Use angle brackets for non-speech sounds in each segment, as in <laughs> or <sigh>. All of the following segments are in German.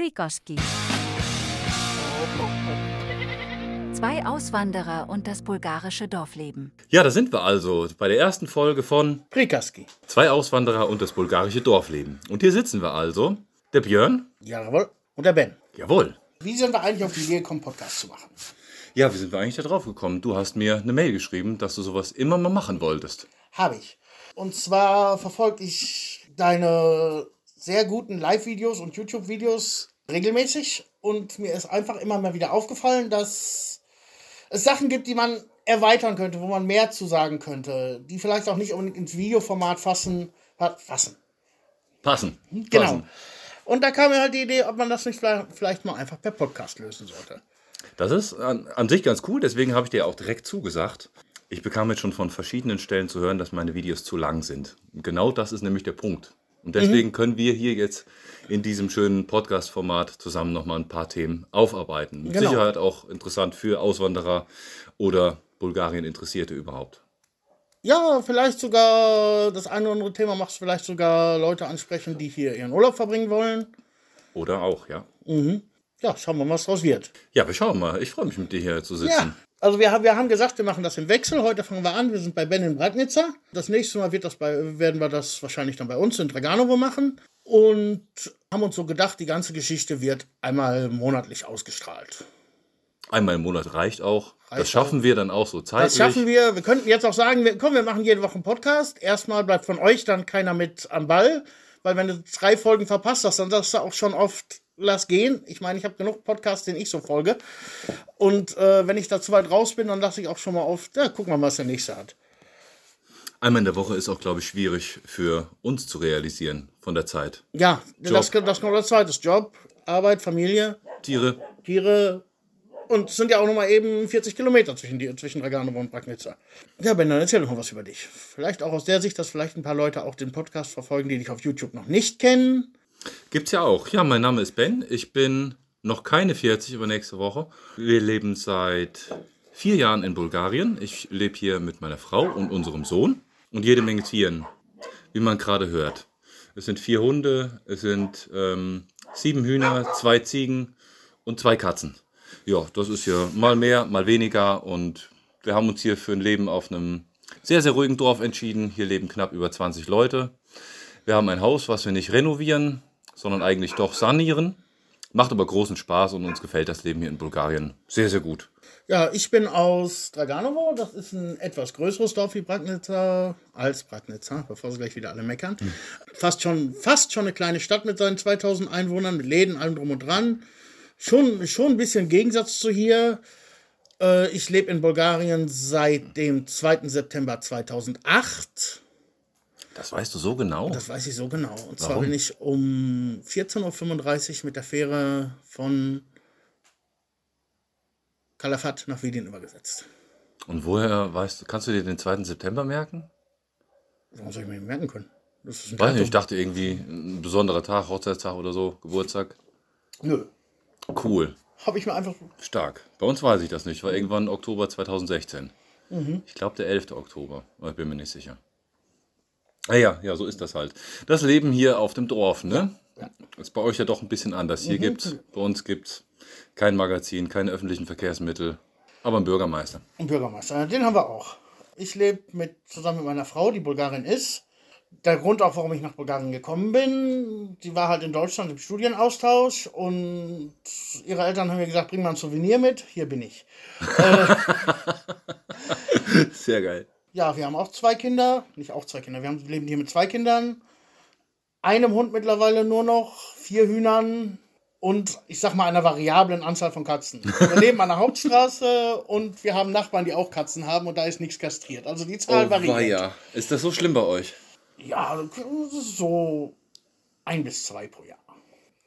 Prikaski. Zwei Auswanderer und das bulgarische Dorfleben. Ja, da sind wir also bei der ersten Folge von Prikaski. Zwei Auswanderer und das bulgarische Dorfleben. Und hier sitzen wir also. Der Björn. Jawohl. Und der Ben. Jawohl. Wie sind wir eigentlich auf die Idee gekommen, Podcast zu machen? Ja, wie sind wir eigentlich da drauf gekommen? Du hast mir eine Mail geschrieben, dass du sowas immer mal machen wolltest. Habe ich. Und zwar verfolge ich deine sehr guten Live-Videos und YouTube-Videos regelmäßig. Und mir ist einfach immer mal wieder aufgefallen, dass es Sachen gibt, die man erweitern könnte, wo man mehr zu sagen könnte, die vielleicht auch nicht unbedingt ins Videoformat fassen. fassen. Passen. Genau. Passen. Und da kam mir halt die Idee, ob man das nicht vielleicht, mal einfach per Podcast lösen sollte. Das ist an, an sich ganz cool, deswegen habe ich dir auch direkt zugesagt. Ich bekam jetzt schon von verschiedenen Stellen zu hören, dass meine Videos zu lang sind. Genau das ist nämlich der Punkt. Und deswegen können wir hier jetzt in diesem schönen Podcast-Format zusammen nochmal ein paar Themen aufarbeiten. Mit Genau. Sicherheit auch interessant für Auswanderer oder Bulgarien-Interessierte überhaupt. Ja, vielleicht sogar das eine oder andere Thema machst, vielleicht sogar Leute ansprechen, die hier ihren Urlaub verbringen wollen. Oder auch, ja. Ja, schauen wir mal, was draus wird. Ja, wir schauen mal. Ich freue mich, mit dir hier zu sitzen. Ja, also wir, haben- wir haben gesagt, wir machen das im Wechsel. Heute fangen wir an. Wir sind bei Ben in Breitnitzer. Das nächste Mal wird das bei, werden wir das wahrscheinlich dann bei uns in Draganovo machen. Und haben uns so gedacht, die ganze Geschichte wird einmal monatlich ausgestrahlt. Einmal im Monat reicht auch. Reicht das schaffen wir dann auch so zeitlich. Das schaffen wir. Wir könnten jetzt auch sagen, wir, komm, wir machen jede Woche einen Podcast. Erstmal bleibt von euch dann keiner mit am Ball. Weil wenn du drei Folgen verpasst hast, dann sagst du auch schon oft, lass gehen. Ich meine, ich habe genug Podcasts, denen ich so folge. Und äh, wenn ich da zu weit raus bin, dann lasse ich auch schon mal oft, ja, guck mal, was der nächste hat. Einmal in der Woche ist auch, glaube ich, schwierig für uns zu realisieren von der Zeit. Ja, das, das kommt als zweites. Job, Arbeit, Familie, Tiere, Tiere. Und es sind ja auch noch mal eben 40 Kilometer zwischen, die, zwischen Draganovo und Bragnitzer. Ja, Ben, dann erzähl doch mal was über dich. Vielleicht auch aus der Sicht, dass vielleicht ein paar Leute auch den Podcast verfolgen, die dich auf YouTube noch nicht kennen. Gibt's ja auch. Ja, mein Name ist Ben. Ich bin noch keine 40, aber nächste Woche. Wir leben seit vier Jahren in Bulgarien. Ich lebe hier mit meiner Frau und unserem Sohn und jede Menge Tieren, wie man gerade hört. Es sind vier Hunde, es sind ähm, sieben Hühner, zwei Ziegen und zwei Katzen. Ja, das ist ja mal mehr, mal weniger und wir haben uns hier für ein Leben auf einem sehr, sehr ruhigen Dorf entschieden. Hier leben knapp über 20 Leute. Wir haben ein Haus, was wir nicht renovieren, sondern eigentlich doch sanieren. Macht aber großen Spaß und uns gefällt das Leben hier in Bulgarien sehr, sehr gut. Ja, ich bin aus Draganovo. Das ist ein etwas größeres Dorf wie Bragnitzer, als Bragnitzer, bevor sie gleich wieder alle meckern. Fast, schon, fast schon eine kleine Stadt mit seinen 2000 Einwohnern, mit Läden, allem drum und dran. Schon, schon ein bisschen Gegensatz zu hier. Äh, ich lebe in Bulgarien seit dem 2. September 2008. Das weißt du so genau? Das weiß ich so genau. Und zwar Warum? bin ich um 14.35 Uhr mit der Fähre von Kalafat nach Wedin übergesetzt. Und woher weißt du, kannst du dir den 2. September merken? Warum soll ich mir den merken können? Das ist ein Weiß nicht, ich dachte irgendwie ein besonderer Tag, Hochzeitstag oder so, Geburtstag. Nö. Cool, Habe ich mir einfach. stark. Bei uns weiß ich das nicht, war irgendwann Oktober 2016. Mhm. Ich glaube der 11. Oktober, aber ich bin mir nicht sicher. Ah ja, ja, so ist das halt. Das Leben hier auf dem Dorf, ne? Ist bei euch ja doch ein bisschen anders. Mhm. Hier gibt's, bei uns gibt's kein Magazin, keine öffentlichen Verkehrsmittel, aber einen Bürgermeister. Ein Bürgermeister. Den haben wir auch. Ich lebe mit, zusammen mit meiner Frau, die Bulgarin ist. Der Grund auch, warum ich nach Bulgarien gekommen bin, die war halt in Deutschland im Studienaustausch und ihre Eltern haben mir gesagt, bring mal ein Souvenir mit, hier bin ich. <laughs> Sehr geil. Ja, wir haben auch zwei Kinder, nicht auch zwei Kinder, wir haben, leben hier mit zwei Kindern, einem Hund mittlerweile nur noch, vier Hühnern und ich sag mal einer variablen Anzahl von Katzen. Wir <laughs> leben an der Hauptstraße und wir haben Nachbarn, die auch Katzen haben und da ist nichts kastriert. Also die Zahl variiert. Oh, weia. Ist das so schlimm bei euch? Ja, so ein bis zwei pro Jahr.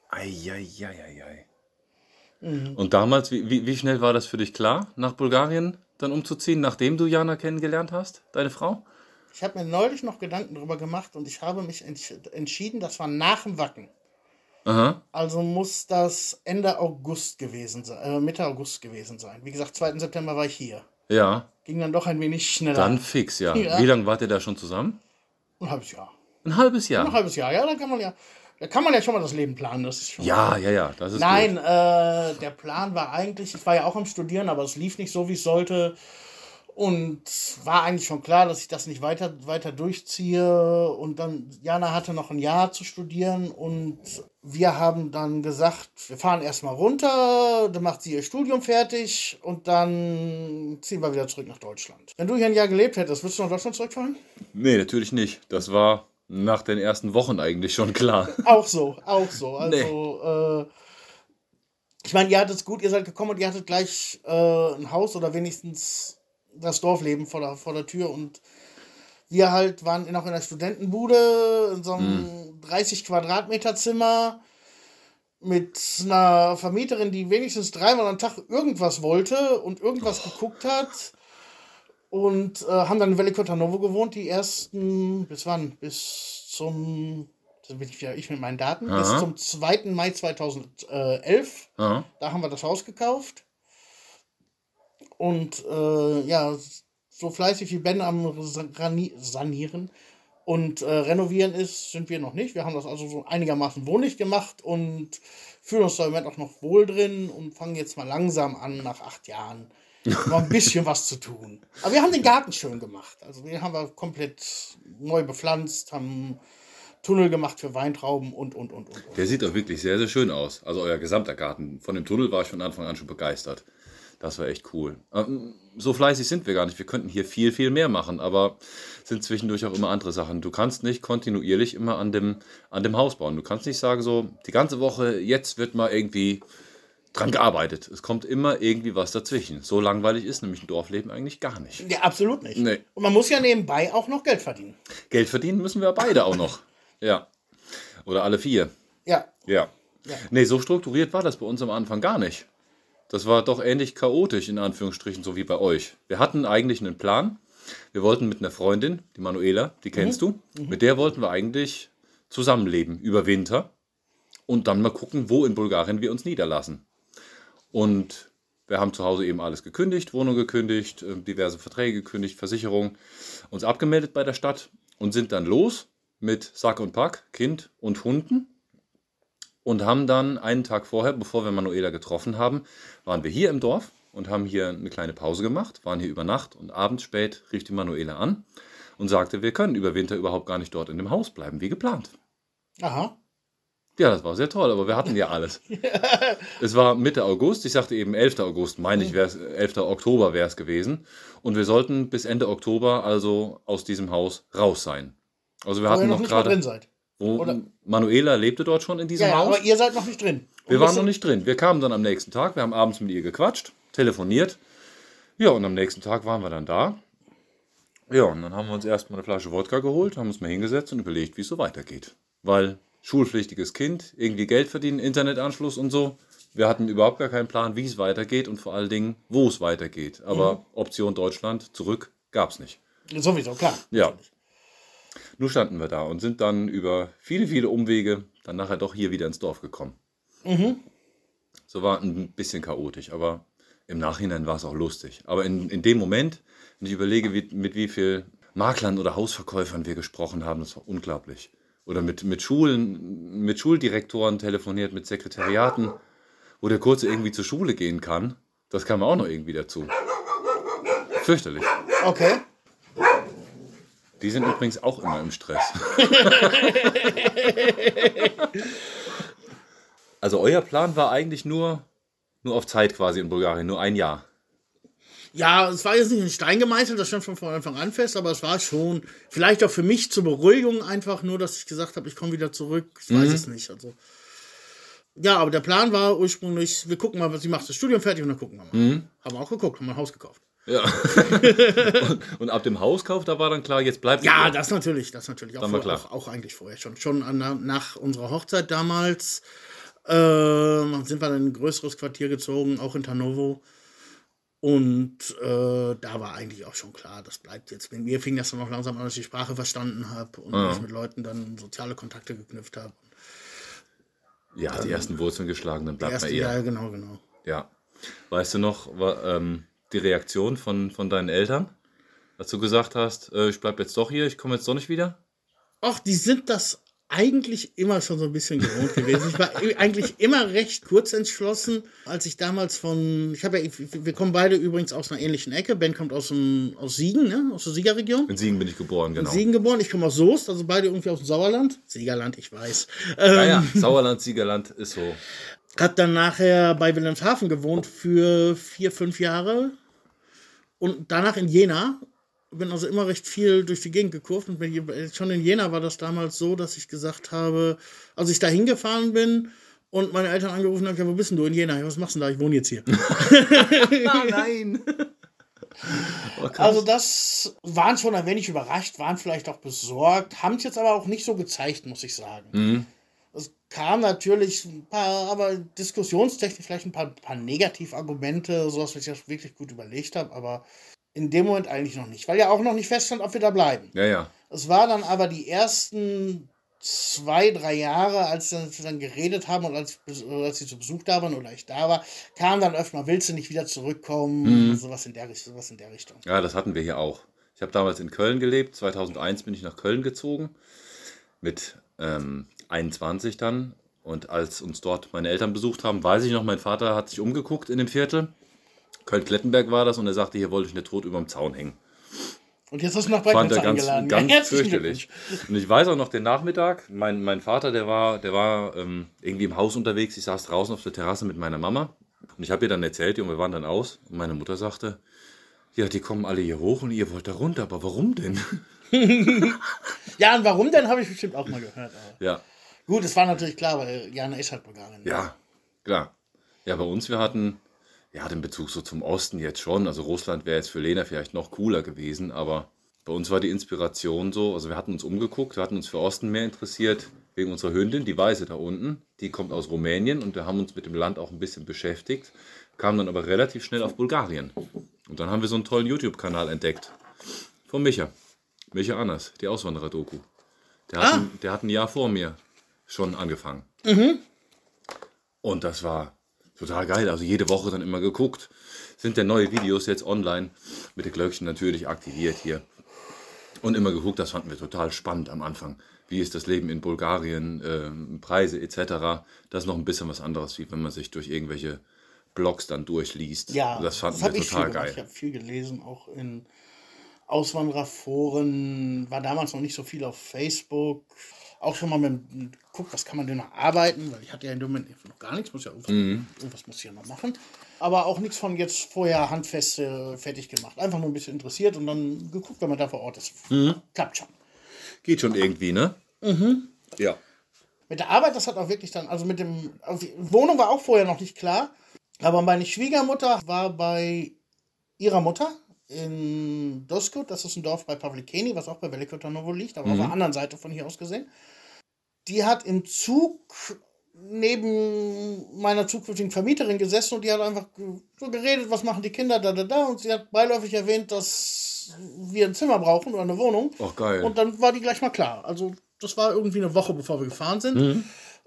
Eieieiei. Mhm. Und damals, wie, wie, wie schnell war das für dich klar, nach Bulgarien dann umzuziehen, nachdem du Jana kennengelernt hast, deine Frau? Ich habe mir neulich noch Gedanken darüber gemacht und ich habe mich entsch- entschieden, das war nach dem Wacken. Aha. Also muss das Ende August gewesen sein, äh, Mitte August gewesen sein. Wie gesagt, 2. September war ich hier. Ja, Ging dann doch ein wenig schneller. dann fix, ja. Ja. Wie lange wart ihr da schon zusammen? ein halbes Jahr. Ein halbes Jahr. Ein halbes Jahr, ja, dann kann man ja. Da kann man ja schon mal das Leben planen. Das ist schon Ja, ja, ja, das ist Nein, gut. äh, der Plan war eigentlich, ich war ja auch am Studieren, aber es lief nicht so, wie es sollte. Und war eigentlich schon klar, dass ich das nicht weiter, weiter durchziehe. Und dann, Jana hatte noch ein Jahr zu studieren und wir haben dann gesagt, wir fahren erstmal runter, dann macht sie ihr Studium fertig und dann ziehen wir wieder zurück nach Deutschland. Wenn du hier ein Jahr gelebt hättest, würdest du nach Deutschland zurückfahren? Nee, natürlich nicht. Das war nach den ersten Wochen eigentlich schon klar. <laughs> Auch so, auch so. Also, äh, ich meine, ihr hattet gut, ihr seid gekommen und ihr hattet gleich äh, ein Haus oder wenigstens das Dorfleben vor der, vor der Tür und wir halt waren noch in der Studentenbude, in so einem 30 Quadratmeter Zimmer mit einer Vermieterin, die wenigstens dreimal am Tag irgendwas wollte und irgendwas geguckt hat. Und äh, haben dann in Veliko Novo gewohnt, die ersten, bis wann? Bis zum, da bin ich wieder ich mit meinen Daten, bis Aha. zum 2. Mai 2011. Ja. Da haben wir das Haus gekauft. Und äh, ja, so fleißig wie Ben am Sani- Sanieren und äh, Renovieren ist, sind wir noch nicht. Wir haben das also so einigermaßen wohnlich gemacht und fühlen uns da im Moment auch noch wohl drin und fangen jetzt mal langsam an, nach acht Jahren mal ein bisschen was zu tun. Aber wir haben den Garten schön gemacht. Also den haben wir komplett neu bepflanzt, haben Tunnel gemacht für Weintrauben und, und, und, und. Der sieht auch wirklich sehr, sehr schön aus. Also euer gesamter Garten. Von dem Tunnel war ich von Anfang an schon begeistert. Das war echt cool. Ähm, So fleißig sind wir gar nicht. Wir könnten hier viel, viel mehr machen, aber sind zwischendurch auch immer andere Sachen. Du kannst nicht kontinuierlich immer an dem, an dem Haus bauen. Du kannst nicht sagen, so die ganze Woche, jetzt wird mal irgendwie dran gearbeitet. Es kommt immer irgendwie was dazwischen. So langweilig ist nämlich ein Dorfleben eigentlich gar nicht. Ja, absolut nicht. Nee. Und man muss ja nebenbei auch noch Geld verdienen. Geld verdienen müssen wir beide auch noch. <laughs> Ja. Oder alle vier. Ja, Ja. Ja. Nee, so strukturiert war das bei uns am Anfang gar nicht. Das war doch ähnlich chaotisch, in Anführungsstrichen, so wie bei euch. Wir hatten eigentlich einen Plan. Wir wollten mit einer Freundin, die Manuela, die kennst du, mit der wollten wir eigentlich zusammenleben über Winter und dann mal gucken, wo in Bulgarien wir uns niederlassen. Und wir haben zu Hause eben alles gekündigt, Wohnung gekündigt, äh, diverse Verträge gekündigt, Versicherung, uns abgemeldet bei der Stadt und sind dann los mit Sack und Pack, Kind und Hunden und haben dann einen Tag vorher, bevor wir Manuela getroffen haben, waren wir hier im Dorf und haben hier eine kleine Pause gemacht, waren hier über Nacht und abends spät rief die Manuela an und sagte, wir können über Winter überhaupt gar nicht dort in dem Haus bleiben, wie geplant. aha. Ja, das war sehr toll, aber wir hatten ja alles. <laughs> es war Mitte August, ich sagte eben 11. August, meine ich, wär's, 11. Oktober wäre es gewesen. Und wir sollten bis Ende Oktober also aus diesem Haus raus sein. Also wir Wo hatten ihr noch noch gerade, seid. wo oder- Manuela lebte dort schon in diesem Ja, ja, Haus. aber ihr seid noch nicht drin. Wir waren noch nicht drin. Wir kamen dann am nächsten Tag. Wir haben abends mit ihr gequatscht, telefoniert. Ja, und am nächsten Tag waren wir dann da. Ja, und dann haben wir uns erstmal eine Flasche Wodka geholt, haben uns mal hingesetzt und überlegt, wie es so weitergeht. Weil schulpflichtiges Kind, irgendwie Geld verdienen, Internetanschluss und so. Wir hatten überhaupt gar keinen Plan, wie es weitergeht und vor allen Dingen, wo es weitergeht. Aber Option Deutschland zurück gab es nicht. Sowieso, klar. Ja. Nun standen wir da und sind dann über viele, viele Umwege dann nachher doch hier wieder ins Dorf gekommen. So war ein bisschen chaotisch, aber im Nachhinein war es auch lustig. Aber in, in dem Moment, wenn ich überlege, wie, mit wie viel Maklern oder Hausverkäufern wir gesprochen haben, das war unglaublich. Oder mit, mit Schulen, mit Schuldirektoren telefoniert, mit Sekretariaten, wo der Kurze irgendwie zur Schule gehen kann. Das kam auch noch irgendwie dazu. Fürchterlich. Okay. Die sind übrigens auch immer im Stress. <laughs> also euer Plan war eigentlich nur, nur auf Zeit quasi in Bulgarien, nur ein Jahr. Ja, es war jetzt nicht in Stein gemeißelt, das stand schon von Anfang an fest, aber es war schon vielleicht auch für mich zur Beruhigung einfach nur, dass ich gesagt habe, ich komme wieder zurück. Ich weiß es nicht. Also. Ja, aber der Plan war ursprünglich, wir gucken mal, was sie macht, das Studium fertig und dann gucken wir mal. Haben wir auch geguckt, haben wir ein Haus gekauft. Ja. <laughs> und, und ab dem Hauskauf, da war dann klar, jetzt bleibt Ja, das natürlich, das natürlich. Auch, Dann war vor, auch, auch eigentlich vorher schon. Schon an, nach unserer Hochzeit damals ähm, sind wir in ein größeres Quartier gezogen, auch in Tarnovo. Und äh, da war eigentlich auch schon klar, das bleibt jetzt. Mit mir fing das dann auch langsam an, dass ich die Sprache verstanden habe und Ah. ich mit Leuten dann soziale Kontakte geknüpft habe. Ja, die ersten Wurzeln geschlagen, dann bleibt man eher. Jahr, genau, genau. Ja. Weißt du noch, war, ähm, die Reaktion von, von deinen Eltern, als du gesagt hast, äh, ich bleib jetzt doch hier, ich komme jetzt doch nicht wieder? Ach, die sind das eigentlich immer schon so ein bisschen gewohnt gewesen. Ich war <laughs> eigentlich immer recht kurz entschlossen, als ich damals von, ich habe ja, wir kommen beide übrigens aus einer ähnlichen Ecke. Ben kommt aus, dem, aus Siegen, ne? aus der Siegerregion. In Siegen bin ich geboren, genau. In Siegen geboren, ich komme aus Soest, also beide irgendwie aus dem Sauerland. Siegerland, ich weiß. Ähm, ja, ja, Sauerland, Siegerland ist so. Hab dann nachher bei Wilhelmshaven gewohnt für vier, fünf Jahre. Und danach in Jena bin also immer recht viel durch die Gegend gekurft und bin, schon in Jena war das damals so, dass ich gesagt habe, als ich da hingefahren bin und meine Eltern angerufen haben, ja, wo bist denn du in Jena? Ja, was machst du denn da? Ich wohne jetzt hier. <laughs> <laughs> oh nein. Oh, also das waren schon ein wenig überrascht, waren vielleicht auch besorgt, haben es jetzt aber auch nicht so gezeigt, muss ich sagen. Mhm. Es kam natürlich ein paar, aber diskussionstechnisch vielleicht ein paar, paar Negativargumente, sowas, was ich wirklich gut überlegt habe, aber in dem Moment eigentlich noch nicht, weil ja auch noch nicht feststand, ob wir da bleiben. Ja, ja. Es war dann aber die ersten zwei, drei Jahre, als wir dann geredet haben und als, als sie zu Besuch da waren oder ich da war, kam dann öfter mal, willst du nicht wieder zurückkommen? Mhm. Sowas, in der, sowas in der Richtung. Ja, das hatten wir hier auch. Ich habe damals in Köln gelebt. 2001 bin ich nach Köln gezogen. Mit ähm, 21 dann. Und als uns dort meine Eltern besucht haben, weiß ich noch, mein Vater hat sich umgeguckt in dem Viertel Köln-Klettenberg war das und er sagte, hier wollte ich nicht tot über dem Zaun hängen. Und jetzt hast du noch Fand er ganz, eingeladen. ganz ja, fürchterlich. Und ich weiß auch noch den Nachmittag, mein, mein Vater, der war, der war ähm, irgendwie im Haus unterwegs. Ich saß draußen auf der Terrasse mit meiner Mama. Und ich habe ihr dann erzählt, und wir waren dann aus. Und meine Mutter sagte, ja, die kommen alle hier hoch und ihr wollt da runter. Aber warum denn? <laughs> ja, und warum denn, habe ich bestimmt auch mal gehört. Aber. Ja. Gut, es war natürlich klar, weil Jana ist halt Bulgarin. Ja, klar. Ja, bei uns, wir hatten ja, den Bezug so zum Osten jetzt schon. Also Russland wäre jetzt für Lena vielleicht noch cooler gewesen, aber bei uns war die Inspiration so, also wir hatten uns umgeguckt, wir hatten uns für Osten mehr interessiert, wegen unserer Hündin, die Weiße da unten. Die kommt aus Rumänien und wir haben uns mit dem Land auch ein bisschen beschäftigt, kamen dann aber relativ schnell auf Bulgarien. Und dann haben wir so einen tollen YouTube-Kanal entdeckt. Von Micha. Micha Annas, die Auswanderer-Doku. Der, ah. der hat ein Jahr vor mir schon angefangen. Mhm. Und das war total geil. Also jede Woche dann immer geguckt. Sind denn neue Videos jetzt online mit den Glöckchen natürlich aktiviert hier. Und immer geguckt, das fanden wir total spannend am Anfang. Wie ist das Leben in Bulgarien, äh, Preise etc. Das ist noch ein bisschen was anderes, wie wenn man sich durch irgendwelche Blogs dann durchliest. Ja, das fanden das wir total geil. Ich habe viel gelesen, auch in Auswandererforen, war damals noch nicht so viel auf Facebook auch schon mal mit guckt, was kann man denn noch arbeiten, weil ich hatte ja in dem Moment noch gar nichts, muss ja irgendwas, mhm. irgendwas muss ich ja noch machen. Aber auch nichts von jetzt vorher handfest äh, fertig gemacht. Einfach nur ein bisschen interessiert und dann geguckt, wenn man da vor Ort ist. Mhm. Klappt schon. Geht schon irgendwie, ne? Mhm. Ja. Mit der Arbeit, das hat auch wirklich dann, also mit dem, also Wohnung war auch vorher noch nicht klar. Aber meine Schwiegermutter war bei ihrer Mutter in Doskut, das ist ein Dorf bei Pavlikeni, was auch bei Velikotanovo liegt, aber mhm. auf der anderen Seite von hier aus gesehen die hat im Zug neben meiner zukünftigen Vermieterin gesessen und die hat einfach so geredet, was machen die Kinder da, da, da. Und sie hat beiläufig erwähnt, dass wir ein Zimmer brauchen oder eine Wohnung. Ach, geil. Und dann war die gleich mal klar. Also, das war irgendwie eine Woche, bevor wir gefahren sind. Mhm.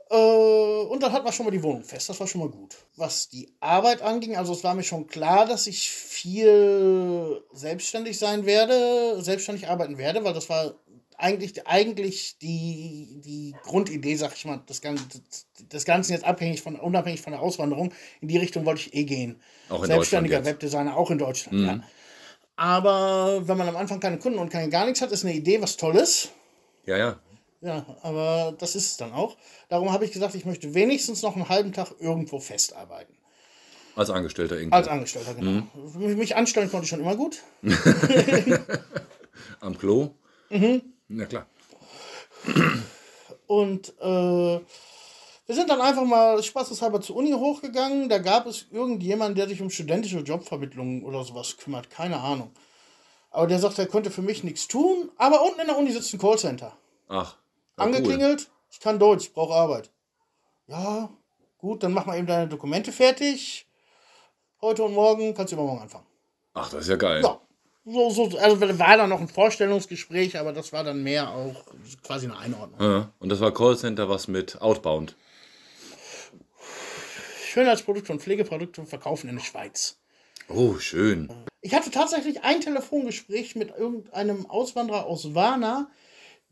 Äh, und dann hatten wir schon mal die Wohnung fest. Das war schon mal gut. Was die Arbeit anging, also es war mir schon klar, dass ich viel selbstständig sein werde, selbstständig arbeiten werde, weil das war eigentlich, eigentlich die, die Grundidee, sag ich mal, das Ganze, das Ganze jetzt abhängig von, unabhängig von der Auswanderung, in die Richtung wollte ich eh gehen. Auch in Selbstständiger Webdesigner, auch in Deutschland, mhm. ja. Aber wenn man am Anfang keine Kunden und kein gar nichts hat, ist eine Idee was Tolles. Ja, ja. Ja, aber das ist es dann auch. Darum habe ich gesagt, ich möchte wenigstens noch einen halben Tag irgendwo festarbeiten. Als Angestellter irgendwie. Als Angestellter, genau. Mhm. Mich anstellen konnte ich schon immer gut. <laughs> Am Klo? Mhm. Na klar. Und äh, wir sind dann einfach mal spaßeshalber zur Uni hochgegangen. Da gab es irgendjemanden, der sich um studentische Jobvermittlung oder sowas kümmert. Keine Ahnung. Aber der sagt, er könnte für mich nichts tun. Aber unten in der Uni sitzt ein Callcenter. Ach. Angeklingelt. Cool. Ich kann Deutsch, ich brauche Arbeit. Ja, gut, dann mach mal eben deine Dokumente fertig. Heute und morgen kannst du übermorgen anfangen. Ach, das ist ja geil. Ja, so, so, also war da noch ein Vorstellungsgespräch, aber das war dann mehr auch quasi eine Einordnung. Ja, und das war Callcenter was mit Outbound. Schönheitsprodukte und Pflegeprodukte verkaufen in der Schweiz. Oh, schön. Ich hatte tatsächlich ein Telefongespräch mit irgendeinem Auswanderer aus Warna,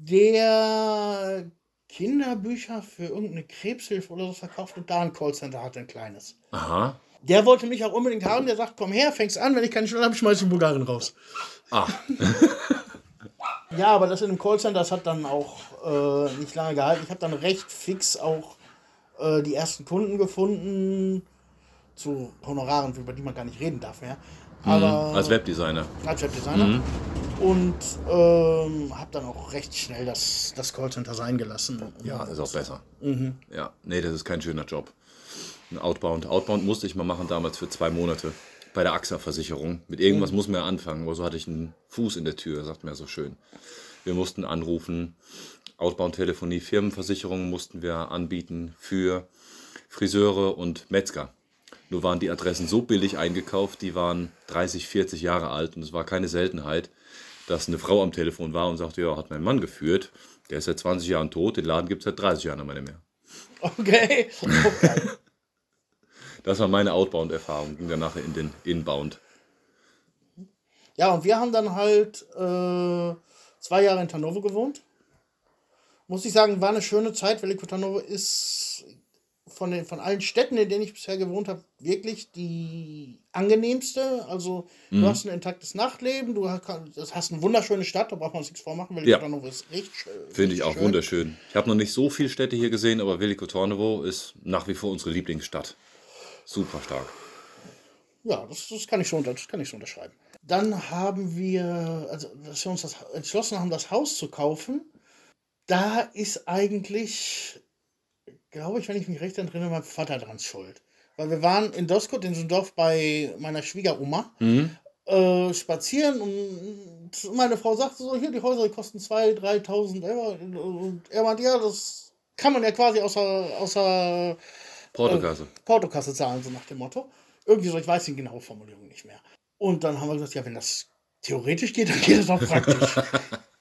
der Kinderbücher für irgendeine Krebshilfe oder so verkauft und da ein Callcenter hatte, ein kleines. Aha. Der wollte mich auch unbedingt haben. Der sagt, komm her, fängst an. Wenn ich keine Stelle habe, schmeiß ich den Bulgaren raus. Ah, <laughs> Ja, aber das in einem Callcenter, das hat dann auch äh, nicht lange gehalten. Ich habe dann recht fix auch äh, die ersten Kunden gefunden zu Honoraren, über die man gar nicht reden darf mehr. Aber als Webdesigner. als Webdesigner. Und ähm, habe dann auch recht schnell das, das Callcenter sein gelassen. Ja, ist auch besser. Ja, nee, das ist kein schöner Job. Ein Outbound. Outbound musste ich mal machen damals für zwei Monate bei der AXA-Versicherung. Mit irgendwas muss man ja anfangen, aber so hatte ich einen Fuß in der Tür, sagt man ja so schön. Wir mussten anrufen, Outbound-Telefonie, Firmenversicherungen mussten wir anbieten für Friseure und Metzger. Nur waren die Adressen so billig eingekauft, die waren 30, 40 Jahre alt und es war keine Seltenheit, dass eine Frau am Telefon war und sagte, ja, hat mein Mann geführt, der ist seit 20 Jahren tot, den Laden gibt es seit 30 Jahren nicht mehr. Okay. okay. <laughs> Das war meine Outbound-Erfahrung, ging dann nachher in den Inbound. Ja, und wir haben dann halt äh, zwei Jahre in Hannover gewohnt. Muss ich sagen, war eine schöne Zeit. Veliko Hannover ist von, den, von allen Städten, in denen ich bisher gewohnt habe, wirklich die angenehmste. Also, du hast ein intaktes Nachtleben, du hast, eine wunderschöne Stadt, da braucht man uns nichts vormachen. Veliko Ja. Hannover ist richtig schön. Finde ich auch schön. wunderschön. Ich habe noch nicht so viele Städte hier gesehen, aber Veliko Tornovo ist nach wie vor unsere Lieblingsstadt. Super stark. Ja, das, das, kann ich so, das kann ich so unterschreiben. Dann haben wir, also dass wir uns das entschlossen haben, das Haus zu kaufen. Da ist eigentlich, glaube ich, wenn ich mich recht erinnere, mein Vater dran schuld. Weil wir waren in Doskot, in so einem Dorf bei meiner Schwiegeroma, äh, spazieren und meine Frau sagte so, hier, die Häuser die kosten 2.000, 3.000 Euro. Und er meinte, ja, das kann man ja quasi außer, außer Portokasse. Portokasse zahlen, so nach dem Motto. Irgendwie so, ich weiß die genaue Formulierung nicht mehr. Und dann haben wir gesagt, ja, wenn das theoretisch geht, dann geht es auch praktisch. <laughs>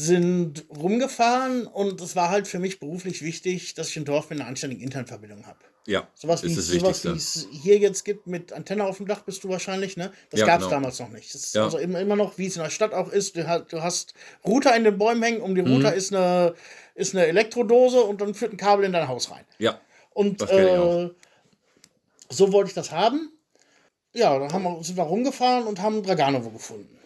Sind rumgefahren und es war halt für mich beruflich wichtig, dass ich ein Dorf mit einer anständigen Internetverbindung habe. Ja, Sowas wie, sowas es hier jetzt gibt mit Antenne auf dem Dach bist du wahrscheinlich, ne? Das Ja, gab es genau. damals noch nicht. Das ist Ja. also immer, immer noch, wie es in der Stadt auch ist. Du, hast- du hast Router in den Bäumen hängen, um die Mhm. Router ist, eine, ist eine Elektrodose und dann führt ein Kabel in dein Haus rein. Ja, Und äh, so wollte ich das haben. Ja, dann haben wir, sind wir rumgefahren und haben Draganovo gefunden.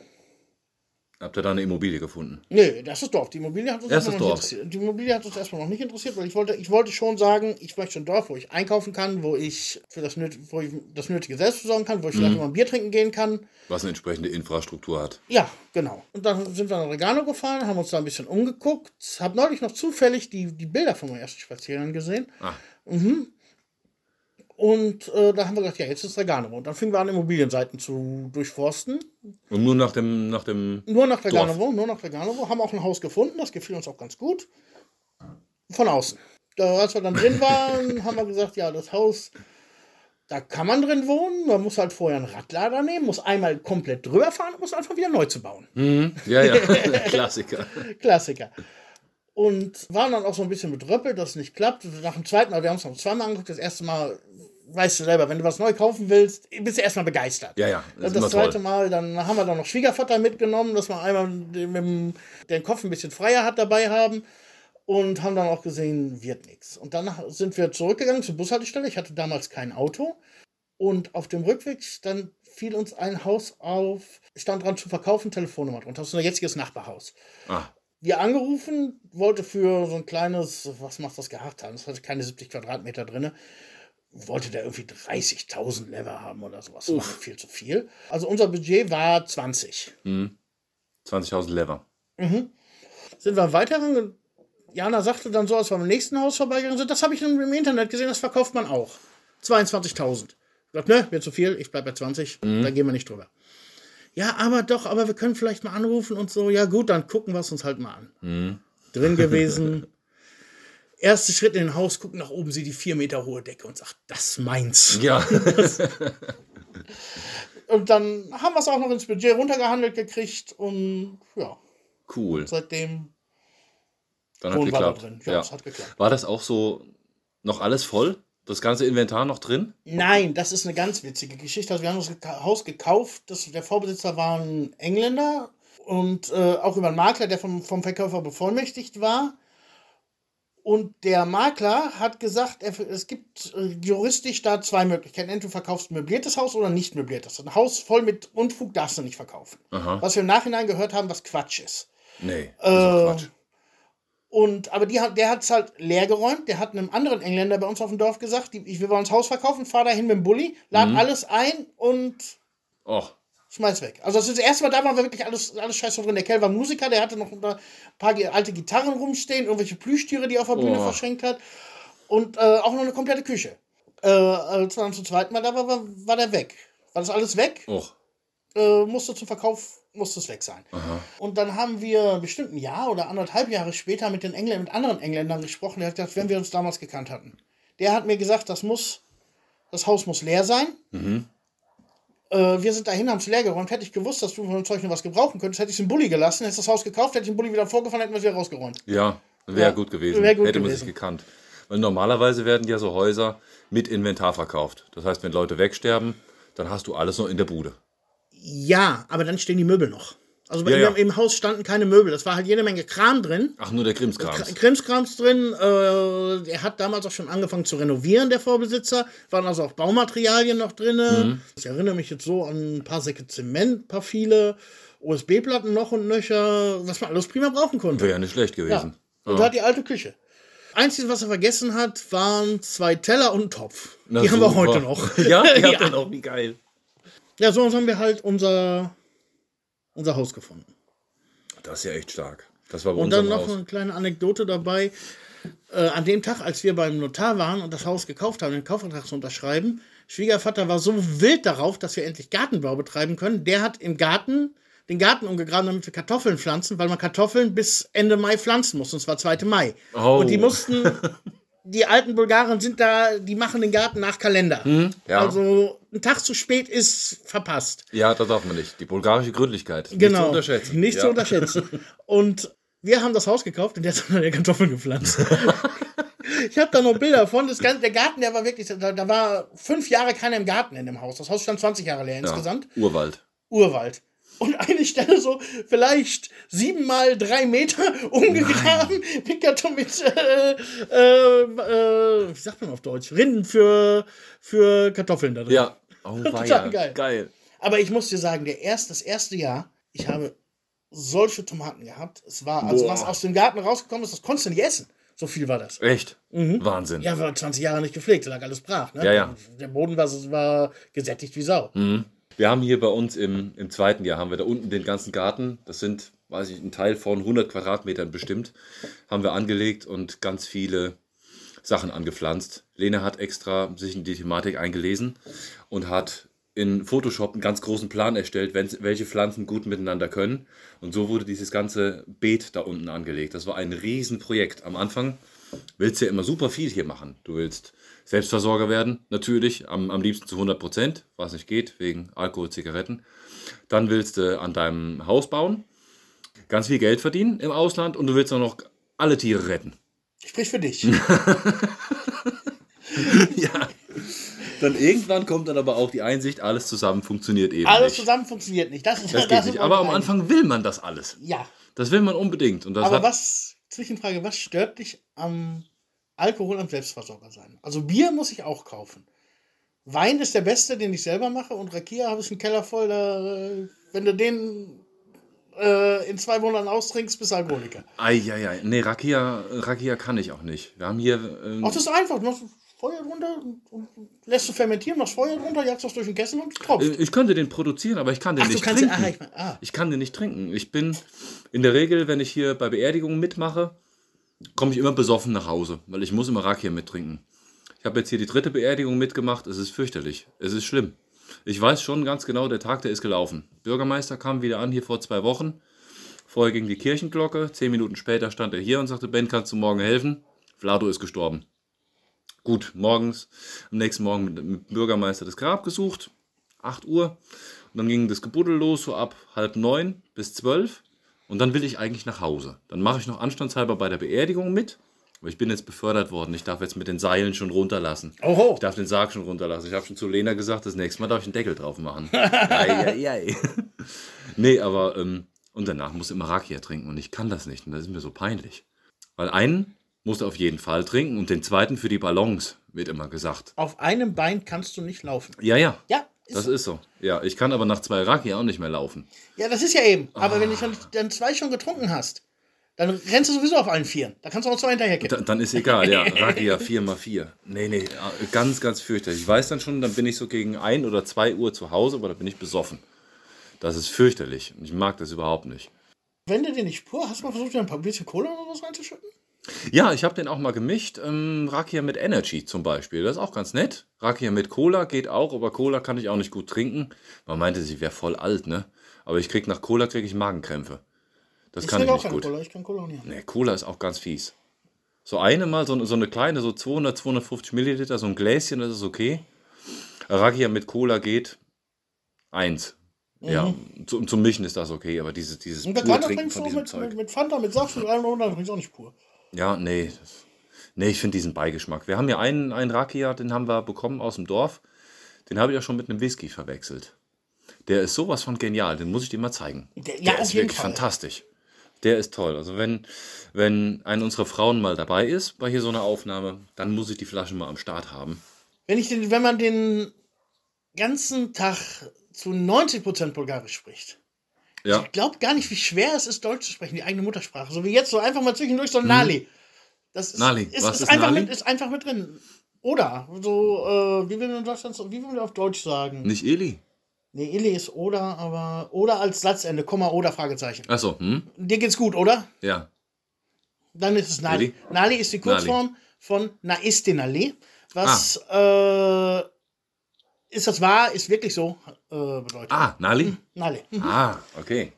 Habt ihr da eine Immobilie gefunden? Nee, das ist Dorf. Die Immobilie hat uns Das erstmal noch nicht Dorf. interessiert. Die Immobilie hat uns erstmal noch nicht interessiert, weil ich wollte, ich wollte schon sagen, ich möchte ein Dorf, wo ich einkaufen kann, wo ich für das, wo ich das Nötige selbst versorgen kann, wo ich Mhm. vielleicht mal ein Bier trinken gehen kann. Was eine entsprechende Infrastruktur hat. Ja, genau. Und dann sind wir nach Regano gefahren, haben uns da ein bisschen umgeguckt. Hab neulich noch zufällig die, die Bilder von meinem ersten Spaziergang gesehen. Ah, Und äh, da haben wir gesagt, ja, jetzt ist Regano. Und dann fingen wir an, Immobilienseiten zu durchforsten. und nur nach dem, nach dem. Nur nach Draganovo, nur nach Draganovo. Haben auch ein Haus gefunden, das gefiel uns auch ganz gut. Von außen. Da, als wir dann drin waren, <laughs> haben wir gesagt, ja, das Haus, da kann man drin wohnen. Man muss halt vorher einen Radlader nehmen, muss einmal komplett drüber fahren und muss einfach wieder neu zu bauen. Ja, ja, <laughs> Klassiker. Klassiker. Und waren dann auch so ein bisschen bedröppelt, dass es nicht klappt. Nach dem zweiten Mal, wir haben es noch zweimal angeguckt, das erste Mal, weißt du selber, wenn du was neu kaufen willst, bist du erstmal begeistert. Ja, ja, das Das, zweite toll. Mal, dann haben wir dann noch Schwiegervater mitgenommen, dass wir einmal dem, den Kopf ein bisschen freier hat dabei haben und haben dann auch gesehen, wird nichts. Und dann sind wir zurückgegangen zur Bushaltestelle. Ich hatte damals kein Auto. Und auf dem Rückweg dann fiel uns ein Haus auf, stand dran zu verkaufen, Telefonnummer drunter. Das ist unser jetziges Nachbarhaus. Ah, Wir angerufen, wollte für so ein kleines, was macht das gehabt haben? Das hatte keine 70 Quadratmeter drin. Wollte der irgendwie 30.000 Lever haben oder sowas. Das war mir viel zu viel. Also unser Budget war 20. 20.000 Lever. Sind wir weitergegangen. Jana sagte dann so, als wir am nächsten Haus vorbeigegangen sind, das habe ich im Internet gesehen, das verkauft man auch. 22.000. Ich dachte, ne, wird zu viel, ich bleibe bei 20, da gehen wir nicht drüber. Ja, aber doch, aber wir können vielleicht mal anrufen und so. Ja, gut, dann gucken wir es uns halt mal an. Drin gewesen. <laughs> Erster Schritt in den Haus, gucken nach oben, sieht die vier Meter hohe Decke und sagt, das meins. Ja, <laughs> Und dann haben wir es auch noch ins Budget runtergehandelt gekriegt und ja, cool. seitdem Dann hat geklappt. drin. Ja, Ja. hat geklappt. War das auch so noch alles voll? Das ganze Inventar noch drin? Nein, das ist eine ganz witzige Geschichte. Also wir haben das Haus gekauft. Das, der Vorbesitzer war ein Engländer und äh, auch über einen Makler, der vom, vom Verkäufer bevollmächtigt war. Und der Makler hat gesagt, er, es gibt äh, juristisch da zwei Möglichkeiten. Entweder du verkaufst ein möbliertes Haus oder nicht möbliertes. Ein Haus voll mit Unfug darfst du nicht verkaufen. Aha. Was wir im Nachhinein gehört haben, was Quatsch ist. Nee, Äh, Quatsch. Und, aber die, der hat es halt leer geräumt. Der hat einem anderen Engländer bei uns auf dem Dorf gesagt, die, ich, wir wollen das Haus verkaufen, fahr dahin mit dem Bulli, lad Mhm. alles ein und Och, schmeiß weg. Also das ist das erste Mal, da war wirklich alles, alles scheiße drin. Der Kerl war Musiker, der hatte noch ein paar, alte Gitarren rumstehen, irgendwelche Plüschtiere, die er auf der Bühne Oh. verschenkt hat. Und äh, auch noch eine komplette Küche. Äh, als dann zum zweiten Mal da war, war, war der weg. War das alles weg? och. Äh, musste zum Verkauf, musste es weg sein. Aha. Und dann haben wir bestimmt ein Jahr oder anderthalb Jahre später mit den Engländern, mit anderen Engländern gesprochen. Der hat gesagt, wenn wir uns damals gekannt hatten. Der hat mir gesagt, das muss, das Haus muss leer sein. Mhm. Äh, wir sind dahin, haben es leer geräumt. Hätte ich gewusst, dass du von dem Zeug noch was gebrauchen könntest, hätte ich es im Bulli gelassen, hättest das Haus gekauft, hätte ich den Bulli wieder vorgefahren, hätten wir es wieder rausgeräumt. Ja, wäre Ja, gut gewesen. wär gut Hätte man gewesen. sich gekannt. Weil normalerweise werden ja so Häuser mit Inventar verkauft. Das heißt, wenn Leute wegsterben, dann hast du alles noch in der Bude. Ja, aber dann stehen die Möbel noch. Also bei Ja, ja. im Haus standen keine Möbel. Das war halt jede Menge Kram drin. Ach, nur der Krimskrams. Krimskrams drin. Äh, er hat damals auch schon angefangen zu renovieren, der Vorbesitzer. Waren also auch Baumaterialien noch drin. Mhm. Ich erinnere mich jetzt so an ein paar Säcke Zement, ein paar viele USB-Platten noch und nöcher, was man alles prima brauchen konnte. Wäre ja nicht schlecht Ja. gewesen. Und da hat die alte Küche. Einziges, was er vergessen hat, waren zwei Teller und ein Topf. Na, die haben wir super. heute noch. <laughs> <laughs> Ja, ihr habt ja. dann auch wie geil. ja, so haben wir halt unser, unser Haus gefunden. Das ist ja echt stark. Das war bei Und dann noch Haus. eine kleine Anekdote dabei. Äh, an dem Tag, als wir beim Notar waren und das Haus gekauft haben, den Kaufvertrag zu unterschreiben, Schwiegervater war so wild darauf, dass wir endlich Gartenbau betreiben können. Der hat im Garten den Garten umgegraben, damit wir Kartoffeln pflanzen, weil man Kartoffeln bis Ende Mai pflanzen muss, und zwar 2. Mai. Oh. Und die mussten, <laughs> die alten Bulgaren sind da, die machen den Garten nach Kalender. Hm, ja. Also ein Tag zu spät ist verpasst. Ja, das darf man nicht. Die bulgarische Gründlichkeit. Nicht Genau. zu unterschätzen. Nicht ja. zu unterschätzen. <laughs> Und wir haben das Haus gekauft und der hat <laughs> dann Kartoffeln gepflanzt. <laughs> ich habe da noch Bilder von. Das Ganze, der Garten, der war wirklich, da, da war fünf Jahre keiner im Garten in dem Haus. Das Haus stand 20 Jahre leer insgesamt. Ja. Urwald. Urwald. Und eine Stelle so vielleicht sieben mal drei Meter <laughs> umgegraben mit Karton mit, äh, äh, äh, wie sagt man auf Deutsch? Rinden für, für Kartoffeln da drin. Ja. <laughs> Oh, war Total ja. geil. geil. Aber ich muss dir sagen, der erst, das erste Jahr, ich habe solche Tomaten gehabt. Es war, also Boah. was aus dem Garten rausgekommen ist, das konntest du nicht essen. So viel war das. Echt? Wahnsinn. Mhm. Ja, wir waren 20 Jahre nicht gepflegt, da lag alles brach. Ne? Ja, ja. Der Boden war, war gesättigt wie Sau. Wir haben hier bei uns im, im zweiten Jahr, haben wir da unten den ganzen Garten, das sind, weiß ich, ein Teil von 100 Quadratmetern bestimmt, haben wir angelegt und ganz viele Sachen angepflanzt. Lena hat extra sich in die Thematik eingelesen und hat in Photoshop einen ganz großen Plan erstellt, welche Pflanzen gut miteinander können. Und so wurde dieses ganze Beet da unten angelegt. Das war ein Riesenprojekt. Am Anfang willst du ja immer super viel hier machen. Du willst Selbstversorger werden, natürlich, am, am liebsten zu 100 Prozent, was nicht geht, wegen Alkohol, Zigaretten. Dann willst du an deinem Haus bauen, ganz viel Geld verdienen im Ausland und du willst auch noch alle Tiere retten. Sprich für dich. <laughs> Ja. Dann irgendwann kommt dann aber auch die Einsicht, alles zusammen funktioniert eben Alles nicht. zusammen funktioniert nicht. Das, Das <laughs> das geht nicht. Aber am. Anfang will man das alles. Ja. Das will man unbedingt. Aber was, Zwischenfrage, was stört dich am Alkohol am Selbstversorger sein? Also Bier muss ich auch kaufen. Wein ist der beste, den ich selber mache und Rakia habe ich einen Keller voll. Da, äh, wenn du den äh, in zwei Monaten austrinkst, bist du Alkoholiker. Eieiei. Nee, Rakia, Rakia kann ich auch nicht. Wir haben hier. Ähm, Ach, das ist einfach. Du machst Feuer drunter, und, lässt du fermentieren, machst Feuer drunter, jagst das durch den Kessel und tropft. ich könnte den produzieren, aber ich kann den Ach, nicht trinken. ah, ich mein, ah. Ich kann den nicht trinken. Ich bin in der Regel, wenn ich hier bei Beerdigungen mitmache, komme ich immer besoffen nach Hause, weil ich muss immer Rakia mittrinken. Ich habe jetzt hier die dritte Beerdigung mitgemacht. Es ist fürchterlich. Es ist schlimm. Ich weiß schon ganz genau, der Tag, der ist gelaufen. Bürgermeister kam wieder an hier vor zwei Wochen. Vorher ging die Kirchenglocke. Zehn Minuten später stand er hier und sagte, Ben, kannst du morgen helfen? Vlado ist gestorben. Gut, morgens, am nächsten Morgen mit dem Bürgermeister das Grab gesucht. 8 Uhr. Und dann ging das Gebuddel los, so ab halb neun bis zwölf. Und dann will ich eigentlich nach Hause. Dann mache ich noch anstandshalber bei der Beerdigung mit. Aber ich bin jetzt befördert worden. Ich darf jetzt mit den Seilen schon runterlassen. Oho. Ich darf den Sarg schon runterlassen. Ich habe schon zu Lena gesagt, das nächste Mal darf ich einen Deckel drauf machen. <laughs> ei, ei, ei. <laughs> nee, aber, ähm, und danach muss ich immer Rakia trinken und ich kann das nicht. Und das ist mir so peinlich. Weil einen Musst du auf jeden Fall trinken. Und den zweiten für die Ballons, wird immer gesagt. Auf einem Bein kannst du nicht laufen. Ja, ja. Ja, Das ist so. Ja, ich kann aber nach zwei Raki auch nicht mehr laufen. ja, das ist ja eben. Aber Ah. wenn du schon, dann zwei schon getrunken hast, dann rennst du sowieso auf allen Vieren. Da kannst du auch zwei hinterher Da, kippen. dann ist egal, ja. <laughs> Rakia 4x4. Nee, nee, ganz, ganz fürchterlich. Ich weiß dann schon, dann bin ich so gegen 1 oder 2 Uhr zu Hause, aber da bin ich besoffen. Das ist fürchterlich. Und ich mag das überhaupt nicht. Wenn du den nicht pur, hast du mal versucht, dir ein paar bisschen Cola oder was reinzuschütten? Ja, ich habe den auch mal gemischt. Ähm, Rakia mit Energy zum Beispiel. Das ist auch ganz nett. Rakia mit Cola geht auch, aber Cola kann ich auch nicht gut trinken. Man meinte, sie wäre voll alt, ne? Aber ich krieg nach Cola kriege ich Magenkrämpfe. Das Ich kann ich auch nicht gut. Cola, ich kann Cola auch nicht haben. Nee, Cola ist auch ganz fies. So eine mal, so, so eine kleine, so 200, 250 Milliliter, so ein Gläschen, das ist okay. Rakia mit Cola geht eins. Ja, zum, zum Mischen ist das okay, aber dieses, dieses Und pur Trinken von diesem mit, Zeug. mit, mit Fanta, mit Saft und allem trinkst du auch nicht pur. Ja, nee. Das, nee, ich finde diesen Beigeschmack. Wir haben ja einen, einen Rakia, den haben wir bekommen aus dem Dorf. Den habe ich auch schon mit einem Whisky verwechselt. Der ist sowas von genial, den muss ich dir mal zeigen. Der- ja, der auf ist jeden wirklich Fall. fantastisch. Der ist toll. Also wenn, wenn eine unserer Frauen mal dabei ist bei hier so einer Aufnahme, dann muss ich die Flasche mal am Start haben. Wenn, ich den, wenn man den ganzen Tag zu 90% Bulgarisch spricht, Ja, ich glaube gar nicht, wie schwer es ist, Deutsch zu sprechen, die eigene Muttersprache. So wie jetzt, so einfach mal zwischendurch so ein Nali. Das ist, Mhm. Nali. Ist, Was ist, ist einfach Nali? Mit, ist einfach mit drin. Oder, so, äh, wie will man in Deutschland, so- wie will man auf Deutsch sagen? nicht Eli. Nee, Illy ist oder, aber oder als Satzende, Komma oder Fragezeichen. Achso, hm? Dir geht's gut, oder? Ja. Dann ist es Nali. Nali? Nali ist die Kurzform von Na ist den Nali. Was Ah. äh, ist das wahr, ist wirklich so äh, bedeutet. Ah, Nali? Nali. Hm. Ah, okay.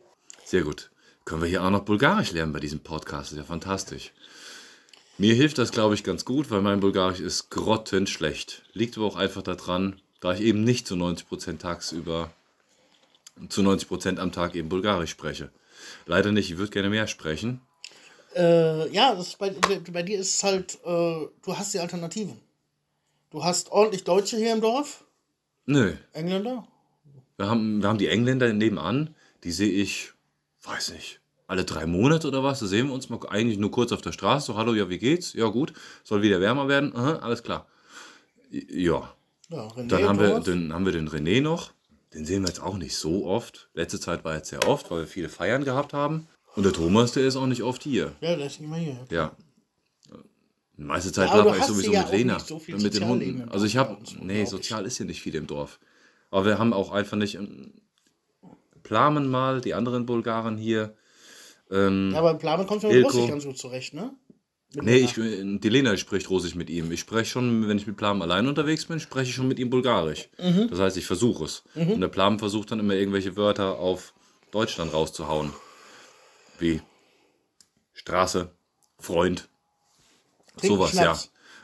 Sehr gut. Können wir hier auch noch Bulgarisch lernen bei diesem Podcast? ist ja fantastisch. Mir hilft das, glaube ich, ganz gut, weil mein Bulgarisch ist grottenschlecht. Liegt aber auch einfach daran, da ich eben nicht zu 90% tagsüber, zu 90% am Tag eben Bulgarisch spreche. Leider nicht, ich würde gerne mehr sprechen. Äh, ja, das ist bei, bei dir ist es halt, äh, du hast die Alternativen. Du hast ordentlich Deutsche hier im Dorf, Nö, Engländer. wir haben, wir haben die Engländer nebenan, die sehe ich, weiß nicht, alle drei Monate oder was, da sehen wir uns mal eigentlich nur kurz auf der Straße, so, hallo, ja, wie geht's? Ja, gut, soll wieder wärmer werden, Aha, alles klar. Ja, Ja, dann haben wir, dann haben wir den René noch, den sehen wir jetzt auch nicht so oft. Letzte Zeit war jetzt sehr oft, weil wir viele Feiern gehabt haben. Und der Thomas, der ist auch nicht oft hier. Ja, der ist nicht mehr hier. Ja. Meiste Zeit Ja, war ich sowieso ja mit Lena. so mit den Hunden. Also ich habe, nee, sozial ist hier nicht viel im Dorf. Aber wir haben auch einfach nicht, ähm, planen mal, die anderen Bulgaren hier. Ähm, Ja, aber Plane kommt ja mit. Russisch ganz gut zurecht, ne? Mit nee, ich, die Lena spricht Russisch mit ihm. Ich spreche schon, wenn ich mit Plam allein unterwegs bin, spreche ich schon mit ihm Bulgarisch. Mhm. Das heißt, ich versuche es. Und der Plam versucht dann immer irgendwelche Wörter auf Deutschland rauszuhauen. Wie Straße, Freund, sowas, ja.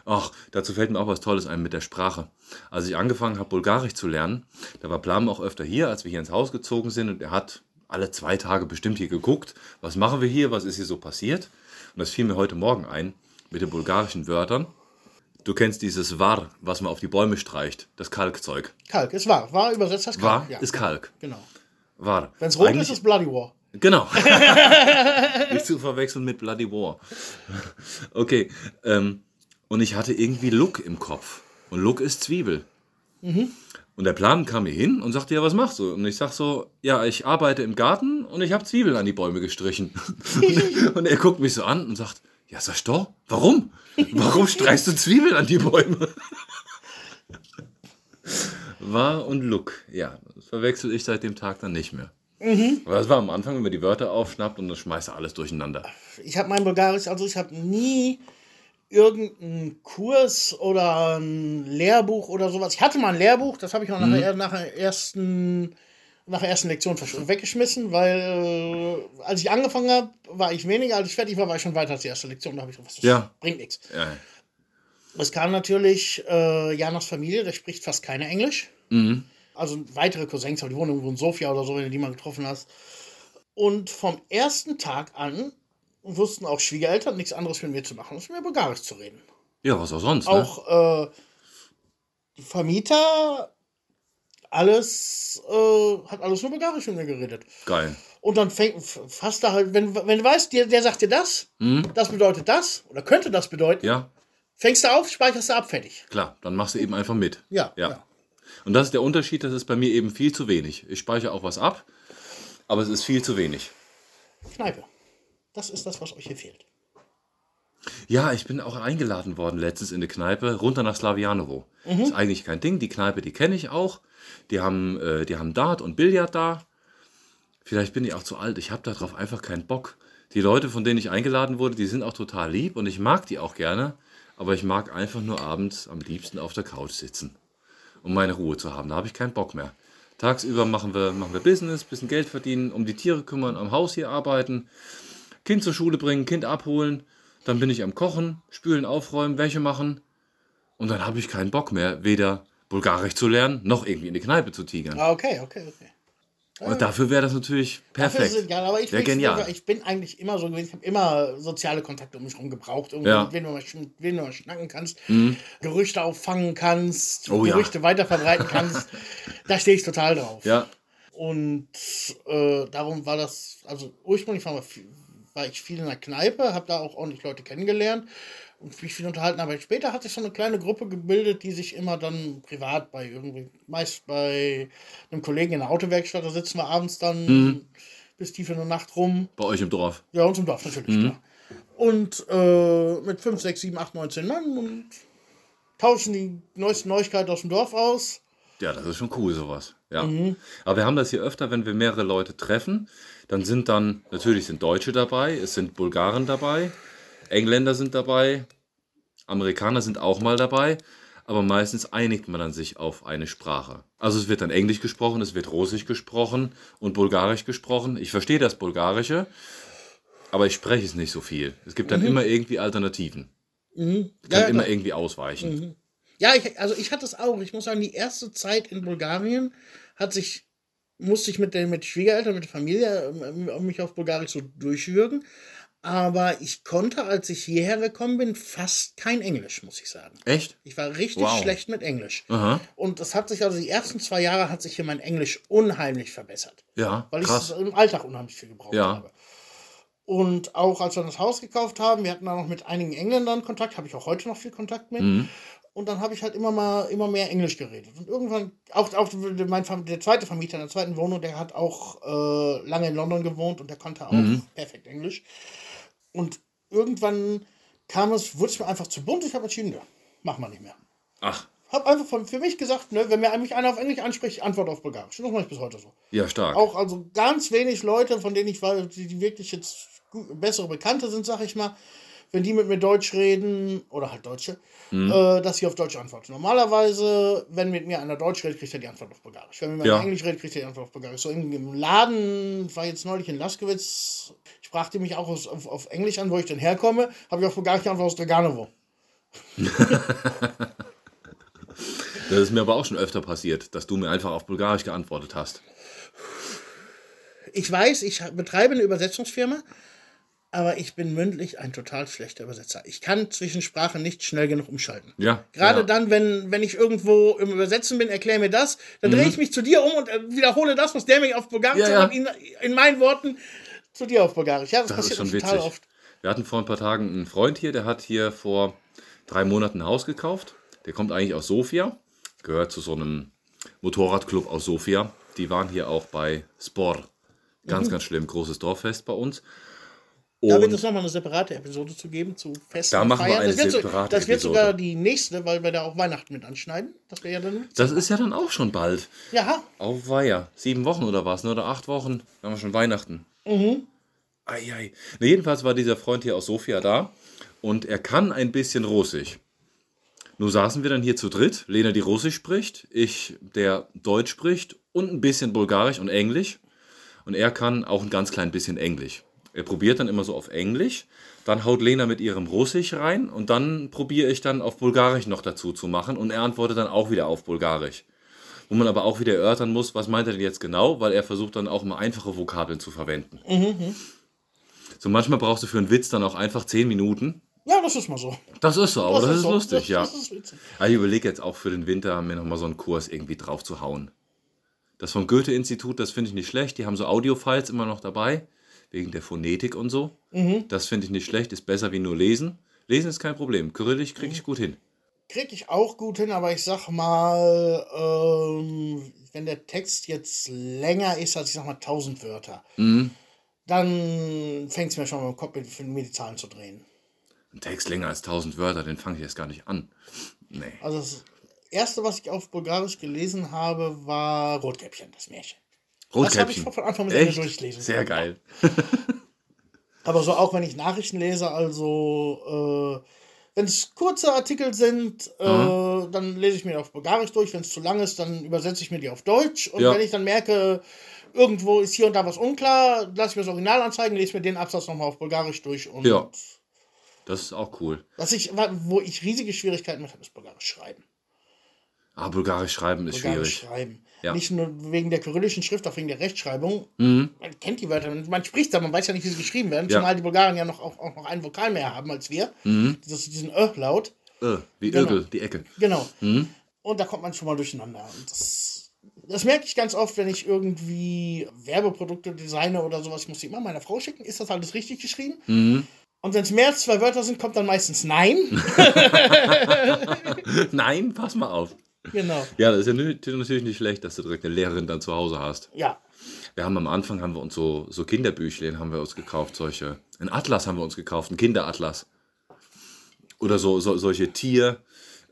Ach, dazu fällt mir auch was Tolles ein mit der Sprache. Als ich angefangen habe, Bulgarisch zu lernen, da war Plam auch öfter hier, als wir hier ins Haus gezogen sind und er hat alle zwei Tage bestimmt hier geguckt, was machen wir hier, was ist hier so passiert. Und das fiel mir heute Morgen ein mit den bulgarischen Wörtern. Du kennst dieses War, was man auf die Bäume streicht, das Kalkzeug. Kalk, ist wahr. War übersetzt das War Kalk. ja. ist Kalk. Genau. War. Wenn es rot Eigentlich- ist, ist Bloody War. Genau. <laughs> Nicht zu verwechseln mit Bloody War. Okay. Ähm, und ich hatte irgendwie Look im Kopf. Und Look ist Zwiebel. Und der Plan kam mir hin und sagte, ja, was machst du? Und ich sag so, ja, ich arbeite im Garten und ich habe Zwiebeln an die Bäume gestrichen. <laughs> und er guckt mich so an und sagt, ja, sag ich doch, warum? Warum streichst du Zwiebeln an die Bäume? War und Look, ja, das verwechsel ich seit dem Tag dann nicht mehr. Aber das war am Anfang, wenn man die Wörter aufschnappt und dann schmeißt er alles durcheinander. Ich habe mein Bulgarisch, also ich habe nie irgendeinen Kurs oder ein Lehrbuch oder sowas. Ich hatte mal ein Lehrbuch, das habe ich auch nach, der, nach der ersten nach der ersten Lektion weggeschmissen, weil äh, als ich angefangen habe, war ich weniger, als ich fertig war, war ich schon weiter als die erste Lektion. Da habe ich gesagt, das Ja. bringt nichts. Ja, Es kam natürlich äh, Janos Familie, der spricht fast keine Englisch. Also weitere Cousins, aber die wohnen irgendwo in Sofia oder so, wenn du die mal getroffen hast. Und vom ersten Tag an wussten auch Schwiegereltern nichts anderes mit mir zu machen, als mit mir Bulgarisch zu reden. ja was auch sonst. Ne? Auch äh, die Vermieter, alles, äh, hat alles nur Bulgarisch mit mir geredet. Geil. Und dann fängt, fasst da halt, wenn, wenn du weißt, der, der sagt dir das, das bedeutet das, oder könnte das bedeuten, Ja, fängst du auf, speicherst du ab, fertig. klar, dann machst du eben einfach mit. Ja, ja. ja. Und das ist der Unterschied, das ist bei mir eben viel zu wenig. Ich speichere auch was ab, aber es ist viel zu wenig. Kneipe. Das ist das, was euch hier fehlt. Ja, ich bin auch eingeladen worden letztens in eine Kneipe runter nach Slavianovo. Ist eigentlich kein Ding. Die Kneipe, die kenne ich auch. Die haben, äh, die haben Dart und Billard da. Vielleicht bin ich auch zu alt. Ich habe darauf einfach keinen Bock. Die Leute, von denen ich eingeladen wurde, die sind auch total lieb und ich mag die auch gerne. Aber ich mag einfach nur abends am liebsten auf der Couch sitzen, um meine Ruhe zu haben. Da habe ich keinen Bock mehr. Tagsüber machen wir, machen wir Business, bisschen Geld verdienen, um die Tiere kümmern, am Haus hier arbeiten, Kind zur Schule bringen, Kind abholen. Dann bin ich am Kochen, spülen, aufräumen, Wäsche machen. Und dann habe ich keinen Bock mehr, weder Bulgarisch zu lernen, noch irgendwie in die Kneipe zu tigern. Ah, okay, okay, okay. Und dafür wäre das natürlich Dafür perfekt. es egal, aber ich, ich, genial. ich bin eigentlich immer so gewesen, ich habe immer soziale Kontakte um mich herum gebraucht, irgendwie, Ja. Mhm. mit wem du mal, mit wem du mal schnacken kannst, Gerüchte auffangen kannst, Oh ja. Gerüchte weiterverbreiten kannst. <laughs> da stehe ich total drauf. Ja, Und äh, darum war das, also ursprünglich war, war ich viel in der Kneipe, habe da auch ordentlich Leute kennengelernt und mich viel unterhalten. Aber später hat sich so eine kleine Gruppe gebildet, die sich immer dann privat bei irgendwie, meist bei einem Kollegen in der Autowerkstatt, da sitzen wir abends dann bis tief in der Nacht rum. bei euch im Dorf. Ja, uns im Dorf natürlich, klar. Und äh, mit 5, 6, 7, 8, 19 Mann und tauschen die neuesten Neuigkeiten aus dem Dorf aus. Ja, das ist schon cool, sowas. Ja. Mhm. Aber wir haben das hier öfter, wenn wir mehrere Leute treffen, dann sind dann, natürlich sind Deutsche dabei, es sind Bulgaren dabei, Engländer sind dabei, Amerikaner sind auch mal dabei, aber meistens einigt man dann sich auf eine Sprache. Also es wird dann Englisch gesprochen, es wird Russisch gesprochen und Bulgarisch gesprochen. Ich verstehe das Bulgarische, aber ich spreche es nicht so viel. Es gibt dann immer irgendwie Alternativen. Ich kann Mhm. Ja, immer klar. irgendwie ausweichen. Ja, ich, also ich hatte es auch. Ich muss sagen, die erste Zeit in Bulgarien hat sich, musste ich mit den mit Schwiegereltern, mit der Familie ähm, mich auf Bulgarisch so durchwürgen. Aber ich konnte, als ich hierher gekommen bin, fast kein Englisch, muss ich sagen. Echt? Ich war richtig Wow. schlecht mit Englisch. Aha. Und das hat sich also die ersten zwei Jahre hat sich hier mein Englisch unheimlich verbessert. Ja, Weil ich es im Alltag unheimlich viel gebraucht Ja. habe. Und auch als wir das Haus gekauft haben, wir hatten da noch mit einigen Engländern Kontakt, habe ich auch heute noch viel Kontakt mit. Mhm. Und dann habe ich halt immer mal immer mehr Englisch geredet. Und irgendwann, auch, auch mein, der zweite Vermieter in der zweiten Wohnung, der hat auch äh, lange in London gewohnt und der konnte auch Mhm. perfekt Englisch. Und irgendwann kam es, wurde es mir einfach zu bunt. Ich habe entschieden, ja, machen wir nicht mehr. Ach, Habe einfach von, für mich gesagt, ne, wenn mir mich einer auf Englisch anspricht, ich antworte auf Bulgarisch. Das mache ich bis heute so. ja, stark. Auch also ganz wenig Leute, von denen ich weiß, die, die wirklich jetzt bessere Bekannte sind, sag ich mal, wenn die mit mir Deutsch reden, oder halt Deutsche, äh, dass ich auf Deutsch antworte. Normalerweise, wenn mit mir einer Deutsch redet, kriegt er die Antwort auf Bulgarisch. Wenn mit mir Ja. Englisch redet, kriegt er die Antwort auf Bulgarisch. So im, im Laden, war jetzt neulich in Laskowitz, sprach die mich auch aus, auf, auf Englisch an, wo ich denn herkomme, habe ich auf Bulgarisch die Antwort aus Draganovo. <laughs> Das ist mir aber auch schon öfter passiert, dass du mir einfach auf Bulgarisch geantwortet hast. Ich weiß, ich betreibe eine Übersetzungsfirma, aber ich bin mündlich ein total schlechter Übersetzer. Ich kann zwischen Sprachen nicht schnell genug umschalten. Ja. Gerade ja. dann, wenn, wenn ich irgendwo im Übersetzen bin, erkläre mir das, dann drehe ich mich zu dir um und äh, wiederhole das, was der mir auf Bulgarisch Mhm. Ja, ja. in, in meinen Worten zu dir auf Bulgarisch. Ja, das, Das passiert ist schon total witzig. oft. Wir hatten vor ein paar Tagen einen Freund hier, der hat hier vor drei Monaten ein Haus gekauft. Der kommt eigentlich aus Sofia, gehört zu so einem Motorradclub aus Sofia. Die waren hier auch bei Spor. Ganz, Mhm. ganz schlimm, großes Dorffest bei uns. Da wird Und es nochmal eine separate Episode zu geben, zu Festen Da und machen wir eine das wird, so, separate das wird Episode. sogar die nächste, weil wir da auch Weihnachten mit anschneiden. Das wäre ja dann. das ist ja dann auch schon bald. Ja, Auf Weiher. Sieben Wochen oder was, ne? oder acht Wochen. Da haben wir schon Weihnachten. Mhm. Ei, ei. Ne, jedenfalls war dieser Freund hier aus Sofia da und er kann ein bisschen Russisch. Nun saßen wir dann hier zu dritt. Lena, die Russisch spricht, ich, der Deutsch spricht und ein bisschen Bulgarisch und Englisch. Und er kann auch ein ganz klein bisschen Englisch. Er probiert dann immer so auf Englisch, dann haut Lena mit ihrem Russisch rein und dann probiere ich dann auf Bulgarisch noch dazu zu machen und er antwortet dann auch wieder auf Bulgarisch wo man aber auch wieder erörtern muss, was meint er denn jetzt genau, weil er versucht dann auch mal einfache Vokabeln zu verwenden. So manchmal brauchst du für einen Witz dann auch einfach 10 Minuten. ja, das ist mal so. Das ist so, aber das, ist so. lustig, das, ja. Das ist witzig. Aber ich überlege jetzt auch für den Winter mir nochmal so einen Kurs irgendwie drauf zu hauen. Das vom Goethe-Institut, das finde ich nicht schlecht. Die haben so Audio-Files immer noch dabei, wegen der Phonetik und so. Das finde ich nicht schlecht, ist besser wie nur lesen. Lesen ist kein Problem. Kyrillisch kriege ich gut hin. Krieg ich auch gut hin, aber ich sag mal, ähm, wenn der Text jetzt länger ist als, ich sag mal, 1000 Wörter, dann fängt es mir schon mal im Kopf, mit, mir die Zahlen zu drehen. Ein Text länger als 1000 Wörter, den fange ich erst gar nicht an. Nee. Also das erste, was ich auf Bulgarisch gelesen habe, war Rotkäppchen, das Märchen. Das habe ich Rotkäppchen. von Anfang bis Ende durchlesen. Sehr geil. <laughs> Aber so auch wenn ich Nachrichten lese, also äh, wenn es kurze Artikel sind, äh, dann lese ich mir auf Bulgarisch durch. Wenn es zu lang ist, dann übersetze ich mir die auf Deutsch. Und Ja. wenn ich dann merke, irgendwo ist hier und da was unklar, lasse ich mir das Original anzeigen, lese mir den Absatz nochmal auf Bulgarisch durch. Und Ja. Das ist auch cool. was ich, wo ich riesige Schwierigkeiten mit habe, ist Bulgarisch schreiben. Ah, Bulgarisch schreiben ist Bulgarisch schwierig. schreiben. Ja. Nicht nur wegen der kyrillischen Schrift, auch wegen der Rechtschreibung. Mhm. Man kennt die Wörter, man spricht da, man weiß ja nicht, wie sie geschrieben werden. Ja. Mhm. Zumal die Bulgaren ja noch, auch, auch noch einen Vokal mehr haben als wir. Das, diesen Ö-Laut. Äh, wie Genau. Die Ecke. Genau. Mhm. Und da kommt man schon mal durcheinander. Und das, das merke ich ganz oft, wenn ich irgendwie Werbeprodukte designe oder sowas. Ich muss die immer meiner Frau schicken. Ist das alles richtig geschrieben? Mhm. Und wenn es mehr als zwei Wörter sind, kommt dann meistens Nein. <laughs> Nein, pass mal auf. genau. Ja, das ist ja natürlich nicht schlecht, dass du direkt eine Lehrerin dann zu Hause hast. Ja. Wir haben am Anfang haben wir uns so, so Kinderbüchlein haben wir uns gekauft, solche. Ein Atlas haben wir uns gekauft, ein Kinderatlas. Oder so, so solche Tier,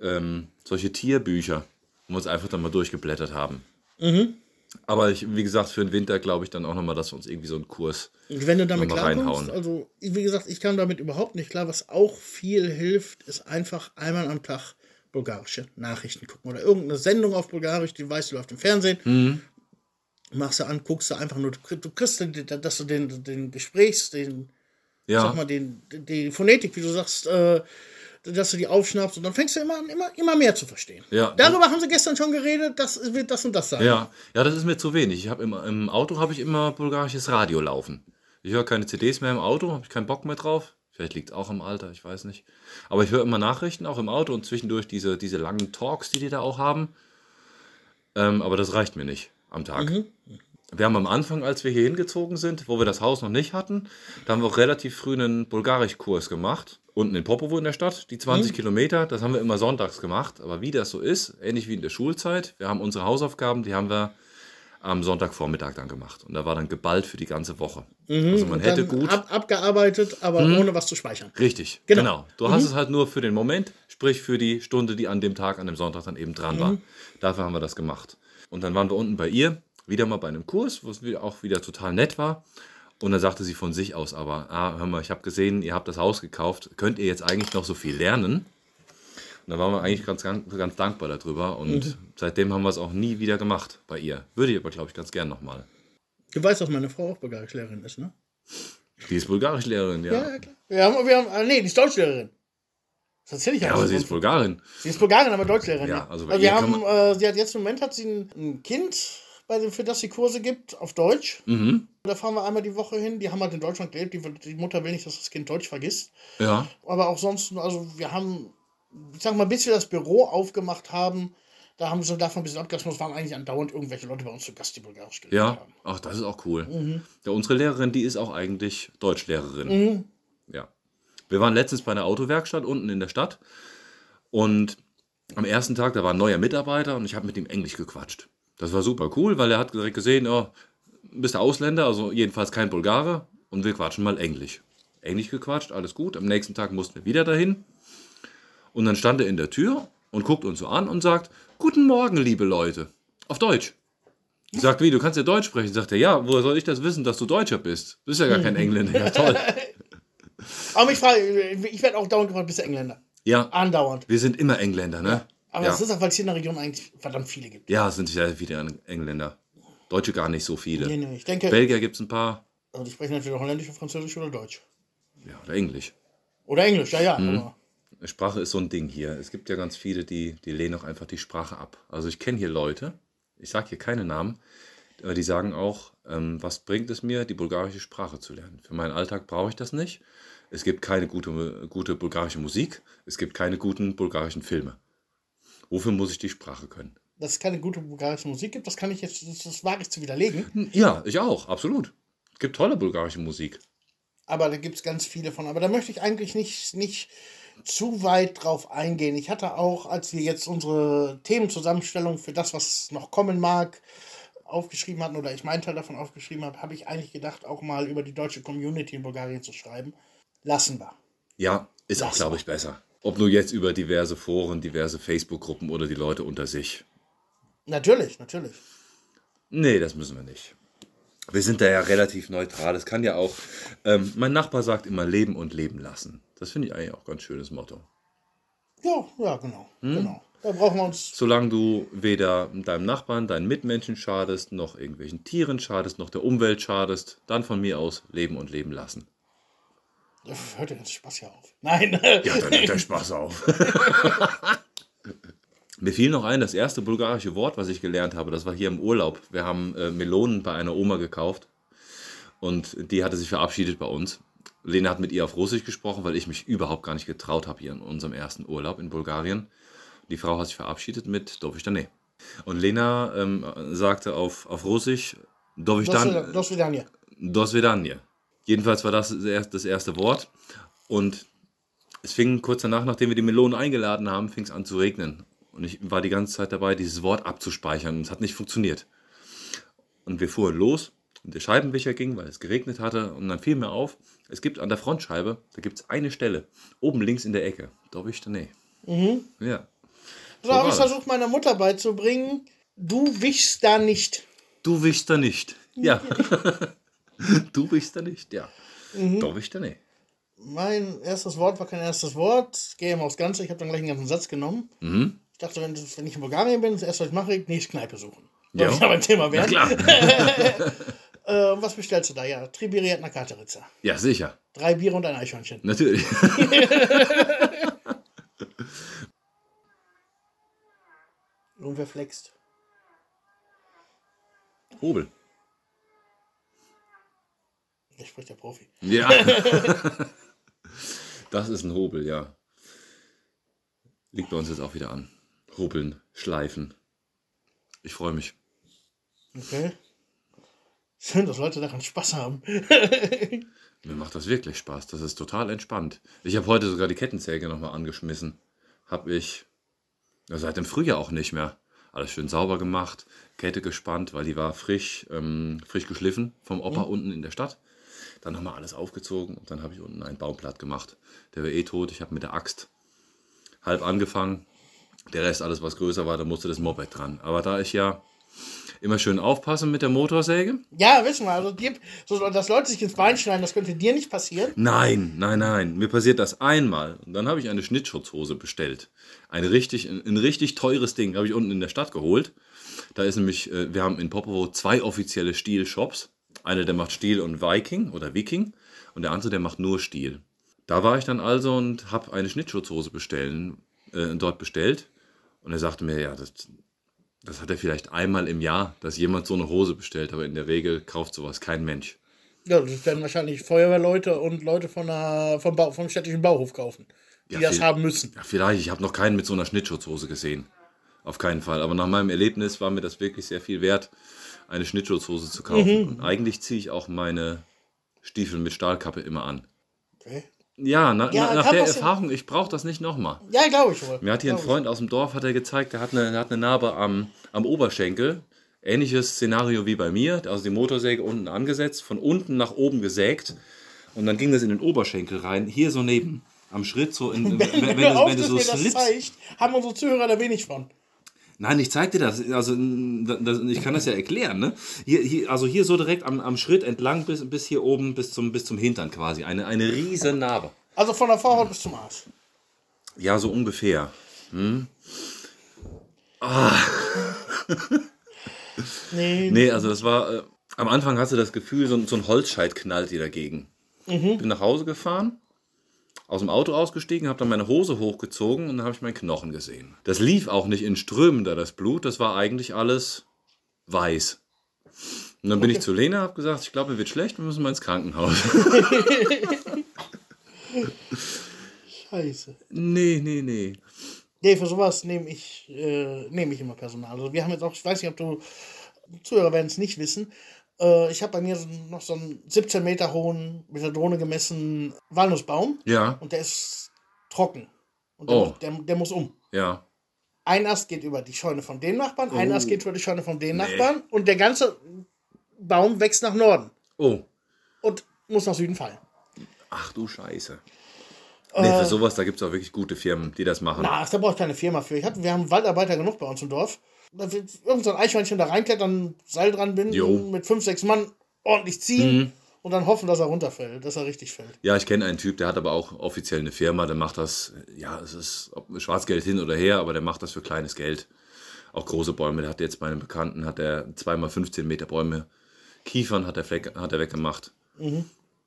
ähm, solche Tierbücher, wo wir uns einfach dann mal durchgeblättert haben. Aber ich, wie gesagt, für den Winter glaube ich dann auch nochmal, dass wir uns irgendwie so einen Kurs. Wenn du damit klarkommst, also wie gesagt, ich kam damit überhaupt nicht klar. Was auch viel hilft, ist einfach einmal am Tag bulgarische Nachrichten gucken oder irgendeine Sendung auf Bulgarisch, die weißt du läuft im Fernsehen. Mhm. Machst du an, guckst du einfach nur, du kriegst, dass du den, den Gesprächs, den, Ja, sag mal, den, die Phonetik, wie du sagst, äh, dass du die aufschnappst und dann fängst du immer an, immer, immer mehr zu verstehen. Ja. Darüber haben sie gestern schon geredet, das wird das und das sein. ja, ja, das ist mir zu wenig. Ich habe im, im Auto habe ich immer bulgarisches Radio laufen. Ich höre keine CDs mehr im Auto, habe ich keinen Bock mehr drauf. Vielleicht liegt es auch am Alter, ich weiß nicht. Aber ich höre immer Nachrichten, auch im Auto und zwischendurch diese, diese langen Talks, die die da auch haben. Ähm, aber das reicht mir nicht am Tag. Wir haben am Anfang, als wir hier hingezogen sind, wo wir das Haus noch nicht hatten, da haben wir auch relativ früh einen Bulgarisch-Kurs gemacht. Unten in Popovo in der Stadt, die 20 Kilometer, das haben wir immer sonntags gemacht. Aber wie das so ist, ähnlich wie in der Schulzeit, wir haben unsere Hausaufgaben, die haben wir am Sonntagvormittag dann gemacht. Und da war dann geballt für die ganze Woche. Also man hätte gut. Mhm. Ab, abgearbeitet, aber ohne was zu speichern. Richtig, Genau. genau. Du hast es halt nur für den Moment, sprich für die Stunde, die an dem Tag, an dem Sonntag dann eben dran war. Dafür haben wir das gemacht. Und dann waren wir unten bei ihr, wieder mal bei einem Kurs, wo es auch wieder total nett war. Und dann sagte sie von sich aus aber, ah, hör mal, ich habe gesehen, ihr habt das Haus gekauft, könnt ihr jetzt eigentlich noch so viel lernen? Und da waren wir eigentlich ganz, ganz, ganz dankbar darüber. Und seitdem haben wir es auch nie wieder gemacht bei ihr. Würde ich aber, glaube ich, ganz gern nochmal. Du weißt, dass meine Frau auch Bulgarischlehrerin ist, ne? Die ist Bulgarischlehrerin, ja. Ja, ja, klar. Wir haben, wir haben, äh, nee, die ist Deutschlehrerin. Das erzähle ich Ja, aber sie ist Bulgarin. Sie ist Bulgarin, aber Deutschlehrerin. Ja, also also wir haben, äh, sie hat jetzt im Moment hat sie ein, ein Kind, bei dem, für das sie Kurse gibt, auf Deutsch. Mhm. Da fahren wir einmal die Woche hin. Die haben halt in Deutschland gelebt. Die, die Mutter will nicht, dass das Kind Deutsch vergisst. Ja. Aber auch sonst, also wir haben, ich sag mal, bis wir das Büro aufgemacht haben, da haben wir so davon ein bisschen abgelassen. Es waren eigentlich andauernd irgendwelche Leute bei uns zu Gast, die Bulgarisch gelernt Ja, haben. ach, das ist auch cool. Ja, unsere Lehrerin, die ist auch eigentlich Deutschlehrerin. Ja. Wir waren letztens bei einer Autowerkstatt unten in der Stadt und am ersten Tag, da war ein neuer Mitarbeiter und ich habe mit ihm Englisch gequatscht. Das war super cool, weil er hat direkt gesehen, oh, bist du Ausländer, also jedenfalls kein Bulgare und wir quatschen mal Englisch. Englisch gequatscht, alles gut. Am nächsten Tag mussten wir wieder dahin und dann stand er in der Tür und guckt uns so an und sagt, Guten Morgen, liebe Leute. Auf Deutsch. Ich sag, wie, du kannst ja Deutsch sprechen. Sagt er, ja, woher soll ich das wissen, dass du Deutscher bist? Du bist ja gar kein <laughs> Engländer. Ja, toll. Aber mich frage, ich werde auch dauernd gefragt, bist du Engländer? Ja, Andauernd. wir sind immer Engländer, ne? Aber ja. das ist auch, weil es hier in der Region eigentlich verdammt viele gibt. ja, es sind sehr viele Engländer. Deutsche gar nicht so viele. Nee, nee, ich denke, Belgier gibt es ein paar. also die sprechen entweder Holländisch, Französisch oder Deutsch. Ja, oder Englisch. Oder Englisch, ja, ja. Mhm. Sprache ist so ein Ding hier. Es gibt ja ganz viele, die, die lehnen auch einfach die Sprache ab. Also ich kenne hier Leute, ich sage hier keine Namen, aber die sagen auch, ähm, was bringt es mir, die bulgarische Sprache zu lernen? Für meinen Alltag brauche ich das nicht. Es gibt keine gute, gute bulgarische Musik, es gibt keine guten bulgarischen Filme. Wofür muss ich die Sprache können? dass es keine gute bulgarische Musik gibt, das kann ich jetzt, das, das wage ich zu widerlegen. Ja, ich auch, absolut. Es gibt tolle bulgarische Musik. Aber da gibt es ganz viele von. Aber da möchte ich eigentlich nicht, nicht zu weit drauf eingehen. Ich hatte auch, als wir jetzt unsere Themenzusammenstellung für das, was noch kommen mag, aufgeschrieben hatten, oder ich meinen Teil davon aufgeschrieben habe, habe ich eigentlich gedacht, auch mal über die deutsche Community in Bulgarien zu schreiben. Lassen wir. Ja, ist auch, Lass glaube ich, besser. Ob nur jetzt über diverse Foren, diverse Facebook-Gruppen oder die Leute unter sich. Natürlich, natürlich. Nee, das müssen wir nicht. Wir sind da ja relativ neutral. Es kann ja auch, ähm, mein Nachbar sagt immer leben und leben lassen. Das finde ich eigentlich auch ein ganz schönes Motto. Ja, ja, genau. Hm? genau. Da brauchen wir uns. Solange du weder deinem Nachbarn, deinen Mitmenschen schadest, noch irgendwelchen Tieren schadest, noch der Umwelt schadest, dann von mir aus leben und leben lassen. Hört ja jetzt Spaß ja auf. <laughs> Nein. Ja, dann hört der Spaß auf. <laughs> Mir fiel noch ein, das erste bulgarische Wort, was ich gelernt habe, das war hier im Urlaub. Wir haben äh, Melonen bei einer Oma gekauft und die hatte sich verabschiedet bei uns. Lena hat mit ihr auf Russisch gesprochen, weil ich mich überhaupt gar nicht getraut habe hier in unserem ersten Urlaub in Bulgarien. Die Frau hat sich verabschiedet mit Dovistane. Und Lena ähm, sagte auf, auf Russisch Dovistan, Das wieder Dos Vedanje. Jedenfalls war das das erste- Wort. Und es fing kurz danach, nachdem wir die Melonen eingeladen haben, fing es an zu regnen. Und ich war die ganze Zeit dabei, dieses Wort abzuspeichern. Und es hat nicht funktioniert. Und wir fuhren los und der Scheibenwischer ging, weil es geregnet hatte. Und dann fiel mir auf, es gibt an der Frontscheibe, da gibt es eine Stelle, oben links in der Ecke. Da bin ich nee. Ja. So habe ich versucht, meiner Mutter beizubringen. Du wischst da nicht. Du wischst da nicht. Ja. <laughs> <laughs> <laughs> du wischst da nicht, ja. Mhm. Da wischst da nicht. Mein erstes Wort war kein erstes Wort. Gehe mal aufs Ganze. Ich habe dann gleich einen ganzen Satz genommen. Mhm. Ich dachte, wenn, wenn ich in Bulgarien bin, das erste, was ich mache, nächste Kneipe suchen. Ja. Ich da beim Thema Ja, werden? klar. <laughs> Äh, was bestellst du da? Ja, Tribiriat na Katerica. Ja, sicher. Drei Biere und ein Eichhörnchen. Natürlich. <laughs> Irgendwer flext. Hobel. Ich spricht der Profi. Ja. <laughs> das ist ein Hobel, ja. Liegt bei uns jetzt auch wieder an. Hobeln, schleifen. Ich freue mich. Okay. Schön, dass Leute daran Spaß haben. <laughs> Mir macht das wirklich Spaß. Das ist total entspannt. Ich habe heute sogar die Kettensäge nochmal angeschmissen. Habe ich seit dem Frühjahr auch nicht mehr. Alles schön sauber gemacht, Kette gespannt, weil die war frisch, ähm, frisch geschliffen vom Opa unten in der Stadt. Dann nochmal alles aufgezogen und dann habe ich unten einen Baumblatt gemacht. Der war eh tot. Ich habe mit der Axt halb angefangen. Der Rest, alles was größer war, da musste das Moped dran. Aber da ich ja immer schön aufpassen mit der Motorsäge, Ja, wissen wir. Also, die, so, dass Leute sich ins Bein schneiden, das könnte dir nicht passieren. Nein, nein, nein. Mir passiert das einmal. Und dann habe ich eine Schnittschutzhose bestellt. Ein richtig, ein, ein richtig teures Ding habe ich unten in der Stadt geholt. Da ist nämlich, äh, wir haben in Popovo zwei offizielle Stiel-Shops. Einer, der macht Stiel und Viking oder Viking. Und der andere, der macht nur Stiel. Da war ich dann also und habe eine Schnittschutzhose bestellen, äh, dort bestellt. Und er sagte mir, ja, das, das hat er vielleicht einmal im Jahr, dass jemand so eine Hose bestellt. Aber in der Regel kauft sowas kein Mensch. Ja, das werden wahrscheinlich Feuerwehrleute und Leute von der, vom, Bau, vom städtischen Bauhof kaufen, die Ja, das viel- haben müssen. Ja, vielleicht. Ich habe noch keinen mit so einer Schnittschutzhose gesehen. Auf keinen Fall. Aber nach meinem Erlebnis war mir das wirklich sehr viel wert, eine Schnittschutzhose zu kaufen. Mhm. Und eigentlich ziehe ich auch meine Stiefel mit Stahlkappe immer an. Okay. Ja, na, Ja, na, nach der. Erfahrung, ich brauche das nicht nochmal. Ja, glaube ich wohl. Mir hat hier ein Glaub ich. Freund aus dem Dorf hat er gezeigt, der hat eine, der hat eine Narbe am, am Oberschenkel. Ähnliches Szenario wie bei mir. Also die Motorsäge unten angesetzt, von unten nach oben gesägt. Und dann ging das in den Oberschenkel rein. Hier so neben. Am Schritt, so in, wenn, <laughs> wenn, Wenn, du, mir auf, wenn du so slippst. zeigt, haben unsere Zuhörer da wenig von. Nein, ich zeig dir das. Also, das, ich kann das ja erklären. Ne? Hier, hier, also hier so direkt am, am Schritt entlang bis, bis hier oben, bis zum, bis zum Hintern quasi. Eine, eine riesen Narbe. Also von der Vorhaut bis zum Arsch. Ja, so ungefähr. <laughs> Nee, Nee, also das war. Äh, am Anfang hast du das Gefühl, so, ein- so ein Holzscheit knallt dir dagegen. Bin nach Hause gefahren, aus dem Auto ausgestiegen, habe dann meine Hose hochgezogen und dann habe ich meinen Knochen gesehen. Das lief auch nicht in Strömen da, das Blut. Das war eigentlich alles weiß. Und dann bin ich zu Lena, habe gesagt, ich glaube, mir wird schlecht, wir müssen mal ins Krankenhaus. <laughs> scheiße. Nee, nee, nee. Nee, für sowas nehme ich, äh, nehme ich immer Personal. Also wir haben jetzt auch, ich weiß nicht, ob du, Zuhörer werden es nicht wissen, äh, ich habe bei mir so, noch so einen 17 Meter hohen, mit der Drohne gemessenen Walnussbaum Ja, und der ist trocken. Und der, Oh. muss, der, der muss um. ja. Ein Ast geht über die Scheune von den Nachbarn, ein Oh. Ast geht über die Scheune von den Nee. Nachbarn und der ganze Baum wächst nach Norden Oh, und muss nach Süden fallen. ach du Scheiße. Nee, für sowas, da gibt es auch wirklich gute Firmen, die das machen. Na, da brauche ich keine Firma für. Ich hatte, wir haben Waldarbeiter genug bei uns im Dorf. Irgend so ein Eichhörnchen da reinklettern, Seil dran binden, Jo. mit fünf, sechs Mann ordentlich ziehen und dann hoffen, dass er runterfällt, dass er richtig fällt. Ja, ich kenne einen Typ, der hat aber auch offiziell eine Firma, der macht das, ja, es ist Schwarzgeld hin oder her, aber der macht das für kleines Geld. Auch große Bäume. Der hat jetzt bei einem Bekannten, hat er zweimal 15 Meter Bäume, Kiefern hat er, hat er weggemacht.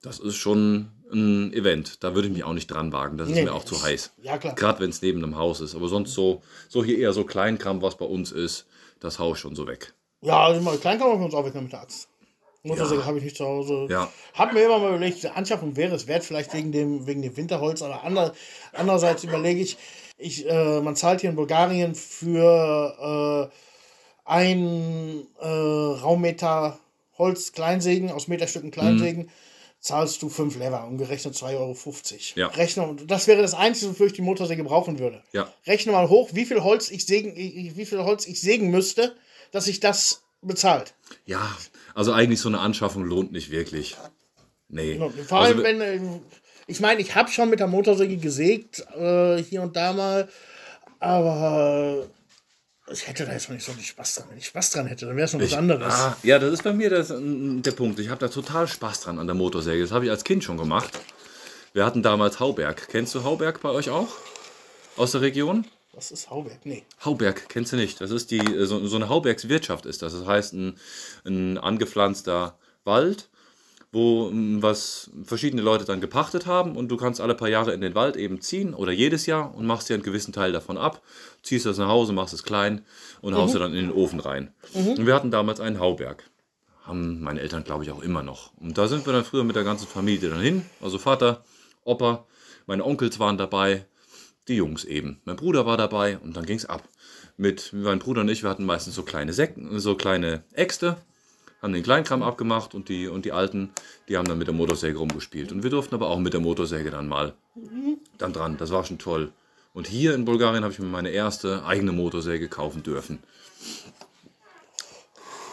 Das ist schon ein Event. Da würde ich mich auch nicht dran wagen. Das ist Nee, mir auch zu heiß. ja, klar. Gerade wenn es neben einem Haus ist. Aber sonst so, so hier eher so Kleinkram, was bei uns ist, das hau ich schon so weg. Ja, also mal klein kann man uns auch weg mit der Axt. Motorsäge habe ich nicht zu Hause. Ja. Hab mir immer mal überlegt, die Anschaffung wäre es wert, vielleicht wegen dem, wegen dem Winterholz, aber ander, andererseits überlege ich, ich äh, man zahlt hier in Bulgarien für äh, ein äh, Raummeter Holz Kleinsägen aus Meterstücken Kleinsägen. Zahlst du 5 Lever, umgerechnet 2,50 Euro. Ja. Rechne, das wäre das Einzige, wofür ich die Motorsäge brauchen würde. Ja. Rechne mal hoch, wie viel Holz ich sägen, ich- wie viel Holz ich sägen müsste, dass sich das bezahlt. Ja, also eigentlich so eine Anschaffung lohnt nicht wirklich. Nee. Vor allem, also, wenn, äh, ich meine, ich habe schon mit der Motorsäge gesägt, äh, hier und da mal, aber ich hätte da jetzt noch nicht so viel Spaß dran. Wenn ich Spaß dran hätte, dann wäre es noch was anderes. Ah, ja, das ist bei mir das, mm, der Punkt. Ich habe da total Spaß dran an der Motorsäge. Das habe ich als Kind schon gemacht. Wir hatten damals Hauberg. Kennst du Hauberg bei euch auch? Aus der Region? Das ist Hauberg, nee. Hauberg kennst du nicht. Das ist die, so, so eine Haubergswirtschaft ist das. Das heißt, ein, ein angepflanzter Wald, wo mm, was verschiedene Leute dann gepachtet haben und du kannst alle paar Jahre in den Wald eben ziehen oder jedes Jahr und machst dir einen gewissen Teil davon ab, ziehst das nach Hause, machst es klein und haust es dann in den Ofen rein. Und wir hatten damals einen Hauberg. Haben meine Eltern, glaube ich, auch immer noch. Und da sind wir dann früher mit der ganzen Familie dann hin. Also Vater, Opa, meine Onkels waren dabei, die Jungs eben. Mein Bruder war dabei und dann ging es ab. Mit mein Bruder und ich, wir hatten meistens so kleine Säcken, so kleine Äxte, haben den Kleinkram abgemacht und die, und die Alten, die haben dann mit der Motorsäge rumgespielt. Und wir durften aber auch mit der Motorsäge dann mal dann dran. Das war schon toll. Und hier in Bulgarien habe ich mir meine erste eigene Motorsäge kaufen dürfen.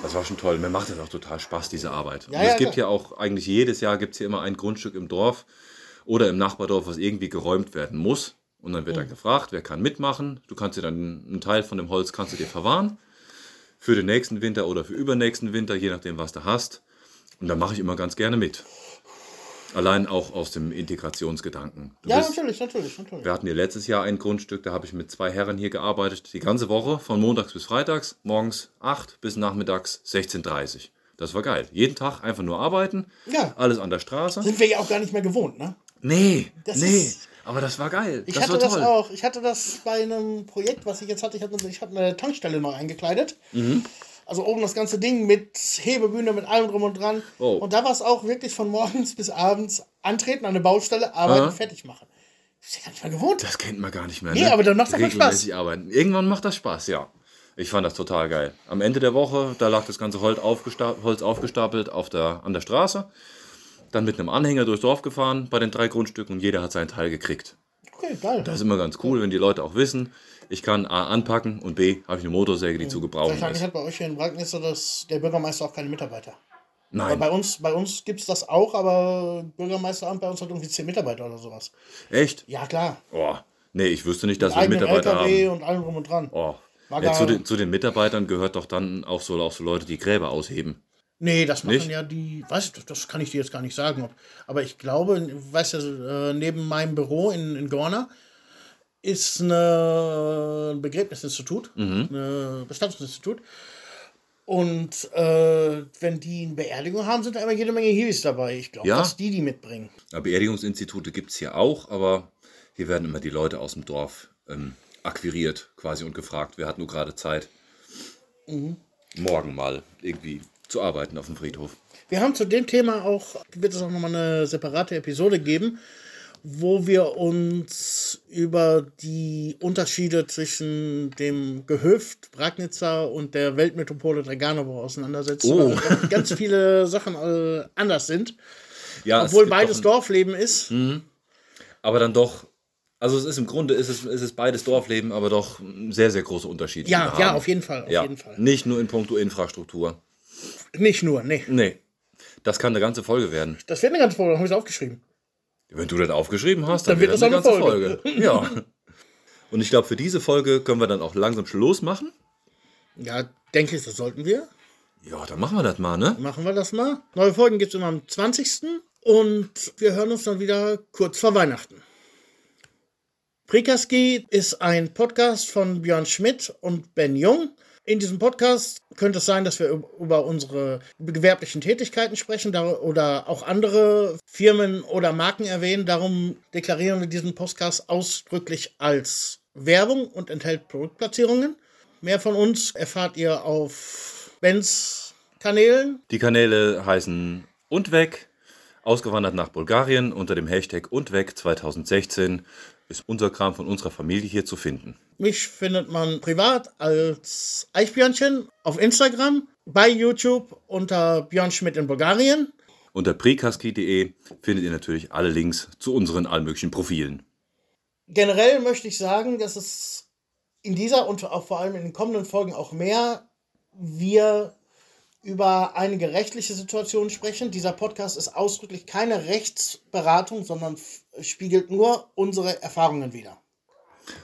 Das war schon toll. Mir macht das auch total Spaß, diese Arbeit. Ja, und ja, es gibt ja auch eigentlich jedes Jahr gibt es hier immer ein Grundstück im Dorf oder im Nachbardorf, was irgendwie geräumt werden muss. Und dann wird Mhm. dann gefragt, wer kann mitmachen. Du kannst dir dann einen Teil von dem Holz kannst du dir verwahren für den nächsten Winter oder für übernächsten Winter, je nachdem, was du hast. Und da mache ich immer ganz gerne mit. Allein auch aus dem Integrationsgedanken. Du Ja, bist- natürlich, natürlich, natürlich. wir hatten hier letztes Jahr ein Grundstück, da habe ich mit zwei Herren hier gearbeitet, die ganze Woche, von montags bis freitags, morgens 8 bis nachmittags 16.30 Das war geil. Jeden Tag einfach nur arbeiten, Ja. alles an der Straße. Sind wir ja auch gar nicht mehr gewohnt, ne? Nee, Das nee, ist- aber das war geil. Ich das hatte das auch. Ich hatte das bei einem Projekt, was ich jetzt hatte. Ich hatte, ich hatte eine Tankstelle neu eingekleidet. Mhm. Also oben das ganze Ding mit Hebebühne, mit allem drum und dran. Oh. Und da war es auch wirklich von morgens <laughs> bis abends antreten an der Baustelle, arbeiten, Aha. fertig machen. Das ist ja gar nicht mehr gewohnt. Das kennt man gar nicht mehr. Nee, ne? aber dann macht's doch mal Regelmäßig arbeiten. Irgendwann macht das Spaß, ja. Ich fand das total geil. Am Ende der Woche, da lag das ganze Holz aufgestapelt auf der, an der Straße. Dann mit einem Anhänger durchs Dorf gefahren bei den drei Grundstücken und jeder hat seinen Teil gekriegt. Okay, geil. Das ist immer ganz cool, wenn die Leute auch wissen, ich kann A anpacken und B habe ich eine Motorsäge, die zu gebrauchen Wahrscheinlich ist. hat bei euch hier in so dass der Bürgermeister auch keine Mitarbeiter. Nein, bei uns, bei uns gibt es das auch, aber Bürgermeisteramt bei uns hat irgendwie zehn Mitarbeiter oder sowas. echt? Ja, klar. Oh, nee, ich wüsste nicht, dass wir Eigenen Mitarbeiter LKW haben. und allem drum und dran. Oh. Ja, zu, den, zu den Mitarbeitern gehört doch dann auch so, auch so Leute, die Gräber ausheben. Nee, das machen Nicht? ja die, weiß ich, das kann ich dir jetzt gar nicht sagen. Ob, aber ich glaube, weißt du, äh, neben meinem Büro in, in Gorna ist eine, ein Begräbnisinstitut, ein Bestattungsinstitut. Und äh, wenn die eine Beerdigung haben, sind da immer jede Menge Hiwis dabei. Ich glaube, Ja? dass die die mitbringen. Ja, Beerdigungsinstitute gibt es hier auch, aber hier werden immer die Leute aus dem Dorf ähm, akquiriert quasi und gefragt, wer hat nur gerade Zeit, morgen mal irgendwie zu arbeiten auf dem Friedhof. Wir haben zu dem Thema auch, wird es auch nochmal eine separate Episode geben, wo wir uns über die Unterschiede zwischen dem Gehöft Bragnitza und der Weltmetropole Draganovo auseinandersetzen. Oh. weil ganz viele Sachen äh, anders sind. Ja, Obwohl beides ein- Dorfleben ist. Aber dann doch, also es ist im Grunde, ist es, ist es beides Dorfleben, aber doch sehr, sehr große Unterschiede. Ja, ja, auf jeden Fall. Auf ja, jeden Fall. nicht nur in puncto Infrastruktur. Nicht nur, nee. Nee, das kann eine ganze Folge werden. Das wird eine ganze Folge, habe ich aufgeschrieben. Wenn du das aufgeschrieben hast, Dann dann, wird das das eine ganze Folge. Ja. Und ich glaube, für diese Folge können wir dann auch langsam Schluss machen. Ja, denke ich, das sollten wir. Ja, dann machen wir das mal, ne? Machen wir das mal. Neue Folgen gibt es immer am 20. Und wir hören uns dann wieder kurz vor Weihnachten. Prikaski ist ein Podcast von Björn Schmidt und Ben Jung. In diesem Podcast könnte es sein, dass wir üb- über unsere gewerblichen Tätigkeiten sprechen oder auch andere Firmen oder Marken erwähnen. Darum deklarieren wir diesen Podcast ausdrücklich als Werbung und enthält Produktplatzierungen. Mehr von uns erfahrt ihr auf Bens Kanälen. Die Kanäle heißen und weg, ausgewandert nach Bulgarien unter dem Hashtag und weg 2016 ist unser Kram von unserer Familie hier zu finden. Mich findet man privat als Eichbjörnchen auf Instagram, bei YouTube unter Björn Schmidt in Bulgarien. Unter prekaski.de findet ihr natürlich alle Links zu unseren allmöglichen Profilen. Generell möchte ich sagen, dass es in dieser und auch vor allem in den kommenden Folgen auch mehr wir über einige rechtliche Situationen sprechen. Dieser Podcast ist ausdrücklich keine Rechtsberatung, sondern spiegelt nur unsere Erfahrungen wider.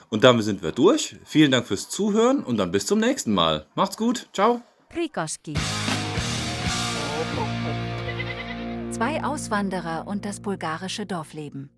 Und damit sind wir durch. Vielen Dank fürs Zuhören und dann bis zum nächsten Mal. Macht's gut. Ciao. Prikoski. Zwei Auswanderer und das bulgarische Dorfleben.